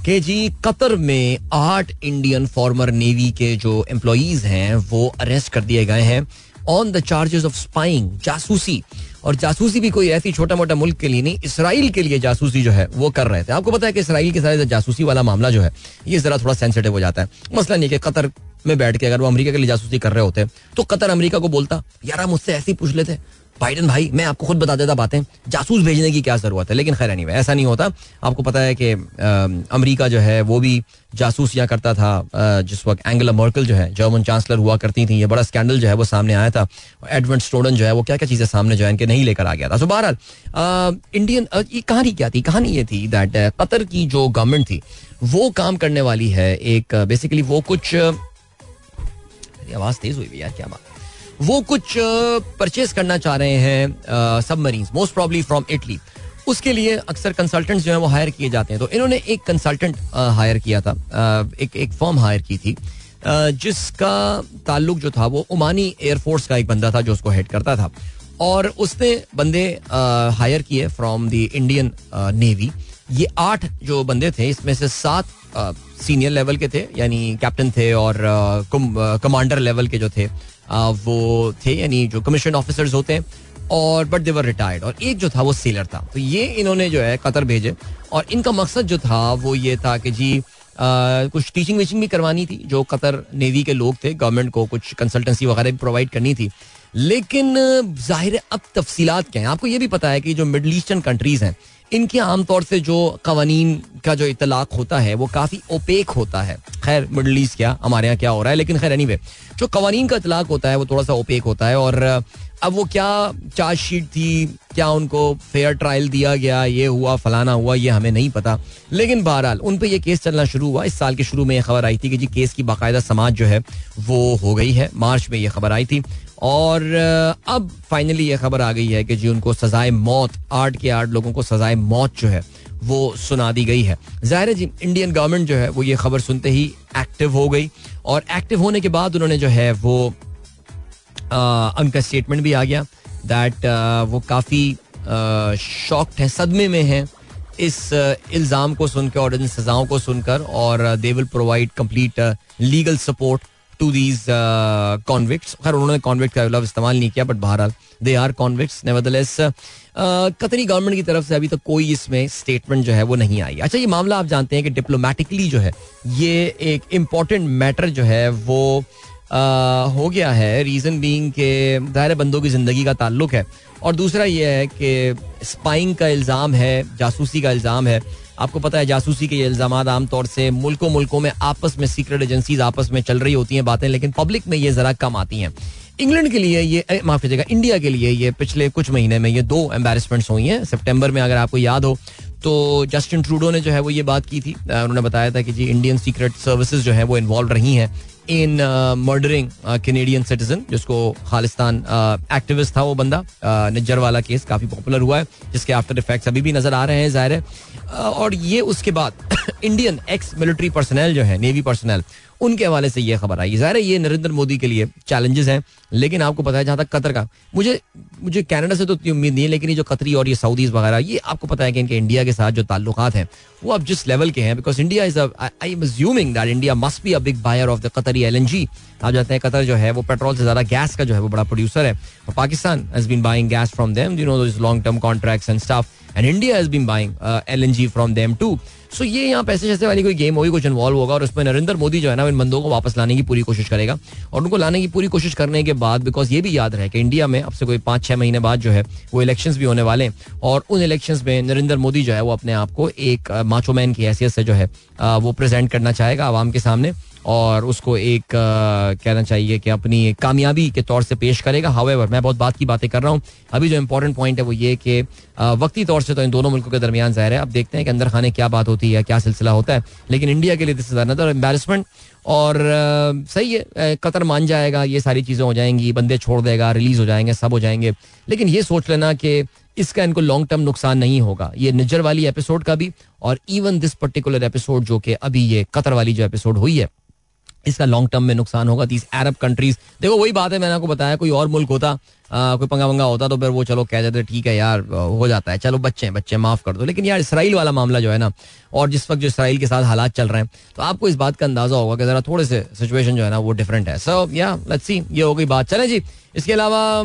कि जी कतर में आठ इंडियन फॉर्मर नेवी के जो एम्प्लॉज हैं, वो अरेस्ट कर दिए गए हैं on the charges of spying जासूसी। और जासूसी भी कोई ऐसी छोटा मोटा मुल्क के लिए नहीं, इसराइल के लिए जासूसी जो है, वो कर रहे थे। आपको पता है कि इसराइल के साथ जासूसी वाला मामला जो है, ये जरा थोड़ा सेंसिटिव हो जाता है। मसला नहीं कि कतर में बैठ के अगर वो अमेरिका के लिए जासूसी कर रहे होते तो कतर अमेरिका को बोलता, यार मुझसे ऐसे ही पूछ लेते। बाइडन भाई, मैं आपको खुद बता देता बातें। जासूस भेजने की क्या ज़रूरत है? लेकिन खैर नहीं ऐसा नहीं होता। आपको पता है कि अमेरिका जो है, वो भी जासूस यहाँ करता था जिस वक्त एंगला मर्कल जो है जर्मन चांसलर हुआ करती थी। ये बड़ा स्कैंडल जो है, वो सामने आया था। एडवर्ड स्टोडन जो है, वो क्या क्या चीज़ें सामने जो है, इनके नहीं लेकर आ गया था। सो बहरहाल इंडियन ये कहानी क्या थी? कहानी ये थी दैट कतर की जो गवर्नमेंट थी, वो काम करने वाली है एक बेसिकली वो कुछ आवाज़ तेज हुई यार, क्या बात वो कुछ परचेज करना चाह रहे हैं submarine most probably from Italy उसके लिए अक्सर कंसल्टेंट जो है वो हायर किए जाते हैं। तो इन्होंने एक कंसल्टेंट हायर किया था एक एक फॉर्म हायर की थी जिसका ताल्लुक जो था वो ओमानी एयरफोर्स का एक बंदा था जो उसको हेड करता था। और उसने बंदे हायर किए फ्रॉम द इंडियन नेवी ये आठ जो बंदे थे, इसमें से सात सीनियर लेवल के थे, यानी कैप्टन थे और कमांडर लेवल के जो थे। वो थे यानी जो कमीशन ऑफिसर्स होते हैं और बट देवर रिटायर्ड और एक जो था वो सेलर था। तो ये इन्होंने जो है कतर भेजे। और इनका मकसद जो था वो ये था कि जी आ, कुछ टीचिंग वीचिंग भी करवानी थी जो कतर नेवी के लोग थे गवर्नमेंट को कुछ कंसल्टेंसी वगैरह भी प्रोवाइड करनी थी। लेकिन ज़ाहिर अब तफसीलात क्या हैं? आपको ये भी पता है कि जो मिडल ईस्टर्न कंट्रीज़ हैं इनके आमतौर से जो कवानीन का जो इतलाक होता है, वो काफ़ी ओपेक होता है। खैर मिडल ईस्ट क्या, हमारे यहाँ क्या हो रहा है, लेकिन खैर एनी जो कवानीन का इतलाक होता है, वो थोड़ा सा ओपेक होता है और, अब वो क्या चार्जशीट थी, क्या उनको फेयर ट्रायल दिया गया, ये हुआ, फलाना हुआ, ये हमें नहीं पता। लेकिन बहरहाल, उन पर यह केस चलना शुरू हुआ। इस साल के शुरू में यह खबर आई थी कि जी केस की बाकायदा समाज जो है, वो हो गई है। मार्च में यह खबर आई थी। और अब फाइनली ये खबर आ गई है कि जी उनको सजाए मौत, आठ के आठ लोगों को सजाए मौत जो है, वो सुना दी गई है। ज़ाहिर है जी इंडियन गवर्नमेंट जो है, वो ये खबर सुनते ही एक्टिव हो गई और एक्टिव होने के बाद उन्होंने जो है, वो उनका स्टेटमेंट भी आ गया दैट वो काफ़ी शॉक्ड है, सदमे में है इस इल्ज़ाम को सुनकर और इन सजाओं को सुनकर और they will provide complete legal support to these convicts खैर उन्होंने कॉन्विक्ट का लफ्ज इस्तेमाल नहीं किया बट बहरहाल they are convicts nevertheless Qatari government की तरफ़ से अभी तक कोई इसमें स्टेटमेंट जो है वो नहीं आई। अच्छा ये मामला आप जानते हैं कि डिप्लोमेटिकली जो है ये एक इंपॉर्टेंट मैटर जो है वो uh, हो गया है। रीजन बींग के दायरे बंदों की ज़िंदगी का ताल्लुक है। और दूसरा ये है कि स्पाइंग का इल्ज़ाम है जासूसी का इल्ज़ाम है। आपको पता है जासूसी के ये इल्ज़ाम आमतौर से मुल्कों मुल्कों में आपस में सीक्रेट एजेंसीज आपस में चल रही होती हैं बातें, लेकिन पब्लिक में ये जरा कम आती हैं। इंग्लैंड के लिए ये माफ़ कीजिएगा इंडिया के लिए ये पिछले कुछ महीने में ये दो एम्बेरसमेंट्स हुई हैं। सितंबर में अगर आपको याद हो तो जस्टिन ट्रूडो ने जो है वो ये बात की थी। उन्होंने बताया था कि जी इंडियन सीक्रेट सर्विसेज़ जो है वो इन्वॉल्व रही हैं। इन मर्डरिंग कैनेडियन सिटीजन जिसको खालिस्तान एक्टिविस्ट uh, था वो बंदा uh, निज्जर वाला केस काफ़ी पॉपुलर हुआ है जिसके आफ्टर इफेक्ट्स अभी भी नज़र आ रहे हैं ज़ाहिर है। Uh, और ये उसके बाद इंडियन एक्स मिलिट्री पर्सनल जो है नेवी पर्सनल उनके हवाले से ये खबर आई। ज़ाहिर है ये नरेंद्र मोदी के लिए चैलेंजेस हैं। लेकिन आपको पता है, जहाँ तक कतर का, मुझे मुझे कनाडा से तो इतनी उम्मीद नहीं है, लेकिन ये जो कतरी और ये सऊदीज वगैरह, ये आपको पता है कि इनके इंडिया के साथ जो ताल्लुक हैं, वो अब जिस लेवल के हैं because India is I am assuming that India must be a big buyer of the Qatari L आप जानते हैं, कतर जो है, वो पेट्रोल से ज़्यादा गैस का जो है, वो बड़ा प्रोड्यूसर है। और Pakistan has been buying gas from them you know long term contracts and stuff and India has been buying LNG from them too so ये यहाँ पैसे जैसे वाली कोई गेम होगी, कुछ इन्वॉल्व होगा, और उसमें नरेंद्र मोदी जो है ना, इन बंदों को वापस लाने की पूरी कोशिश करेगा। और उनको लाने की पूरी कोशिश करने के बाद बिकॉज़ ये भी याद रहे कि इंडिया में अब से कोई पाँच छह महीने बाद जो है, वो इलेक्शन भी होने वाले हैं। और उन इलेक्शन में नरेंद्र मोदी जो है, वो अपने आप को एक माचोमैन की हैसियत से जो है वो प्रेजेंट करना चाहेगा आवाम के सामने और उसको एक कहना चाहिए कि अपनी कामयाबी के तौर से पेश करेगा। हावेवर मैं बहुत बात की बातें कर रहा हूँ। अभी जो इंपॉर्टेंट पॉइंट है वो ये कि वक्ती तौर से तो इन दोनों मुल्कों के दरमियान ज़ाहिर है। अब देखते हैं कि अंदर खाने क्या बात होती है, क्या सिलसिला होता है। लेकिन इंडिया के लिए दिस इज़ अनदर एम्बेरसमेंट और आ, सही है कतर मान जाएगा ये सारी चीज़ें हो जाएँगी बंदे छोड़ देगा रिलीज़ हो जाएँगे सब हो जाएँगे। लेकिन ये सोच लेना कि इसका इनको लॉन्ग टर्म नुकसान नहीं होगा। ये निजर वाली एपिसोड का भी और इवन दिस पर्टिकुलर एपिसोड जो कि अभी ये कतर वाली जो एपिसोड हुई है इसका लॉन्ग टर्म में नुकसान होगा। दीज अरब कंट्रीज़ देखो वही बात है मैंने आपको बताया कोई और मुल्क होता कोई पंगा वंगा होता तो फिर वो चलो कह देते, ठीक है यार हो जाता है। चलो बच्चे बच्चे माफ़ कर दो। लेकिन यार इसराइल वाला मामला जो है ना, और जिस वक्त जो इसराइल के साथ हालात चल रहे हैं तो आपको इस बात का अंदाज़ा होगा कि जरा थोड़े से सिचुएशन जो है ना वो डिफरेंट है। सो या लेट्स सी ये हो गई बात। चले जी, इसके अलावा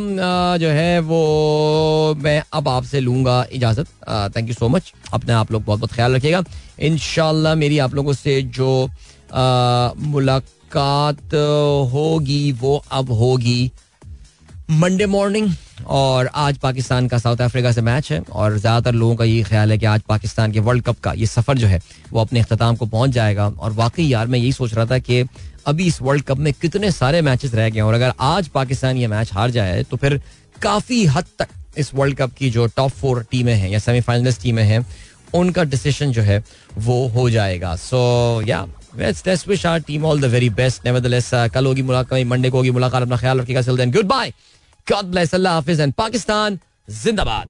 जो है वो मैं अब आपसे लूँगा इजाज़त। थैंक यू सो मच अपने आप लोग बहुत बहुत ख्याल रखिएगा। इन मेरी आप लोगों से जो मुलाकात होगी, वो अब होगी। मंडे मॉर्निंग और आज पाकिस्तान का साउथ अफ्रीका से मैच है और ज़्यादातर लोगों का ये ख्याल है कि आज पाकिस्तान के वर्ल्ड कप का ये सफ़र जो है, वो अपने अख्ताम को पहुँच जाएगा। और वाकई यार, मैं यही सोच रहा था कि अभी इस वर्ल्ड कप में कितने सारे मैचेस रह गए और अगर आज पाकिस्तान ये मैच हार जाए तो फिर काफ़ी हद तक इस वर्ल्ड कप की जो टॉप फोर टीमें हैं या सेमीफाइनलिस्ट टीमें हैं, उनका डिसीज़न जो है, वो हो जाएगा। सो या team all the very best कल होगी मुलाकात मंडे को होगी मुलाकात। अपना ख्याल रखिएगा। गुड बाय गॉड ब्लेस अल्लाह हाफिज एंड पाकिस्तान जिंदाबाद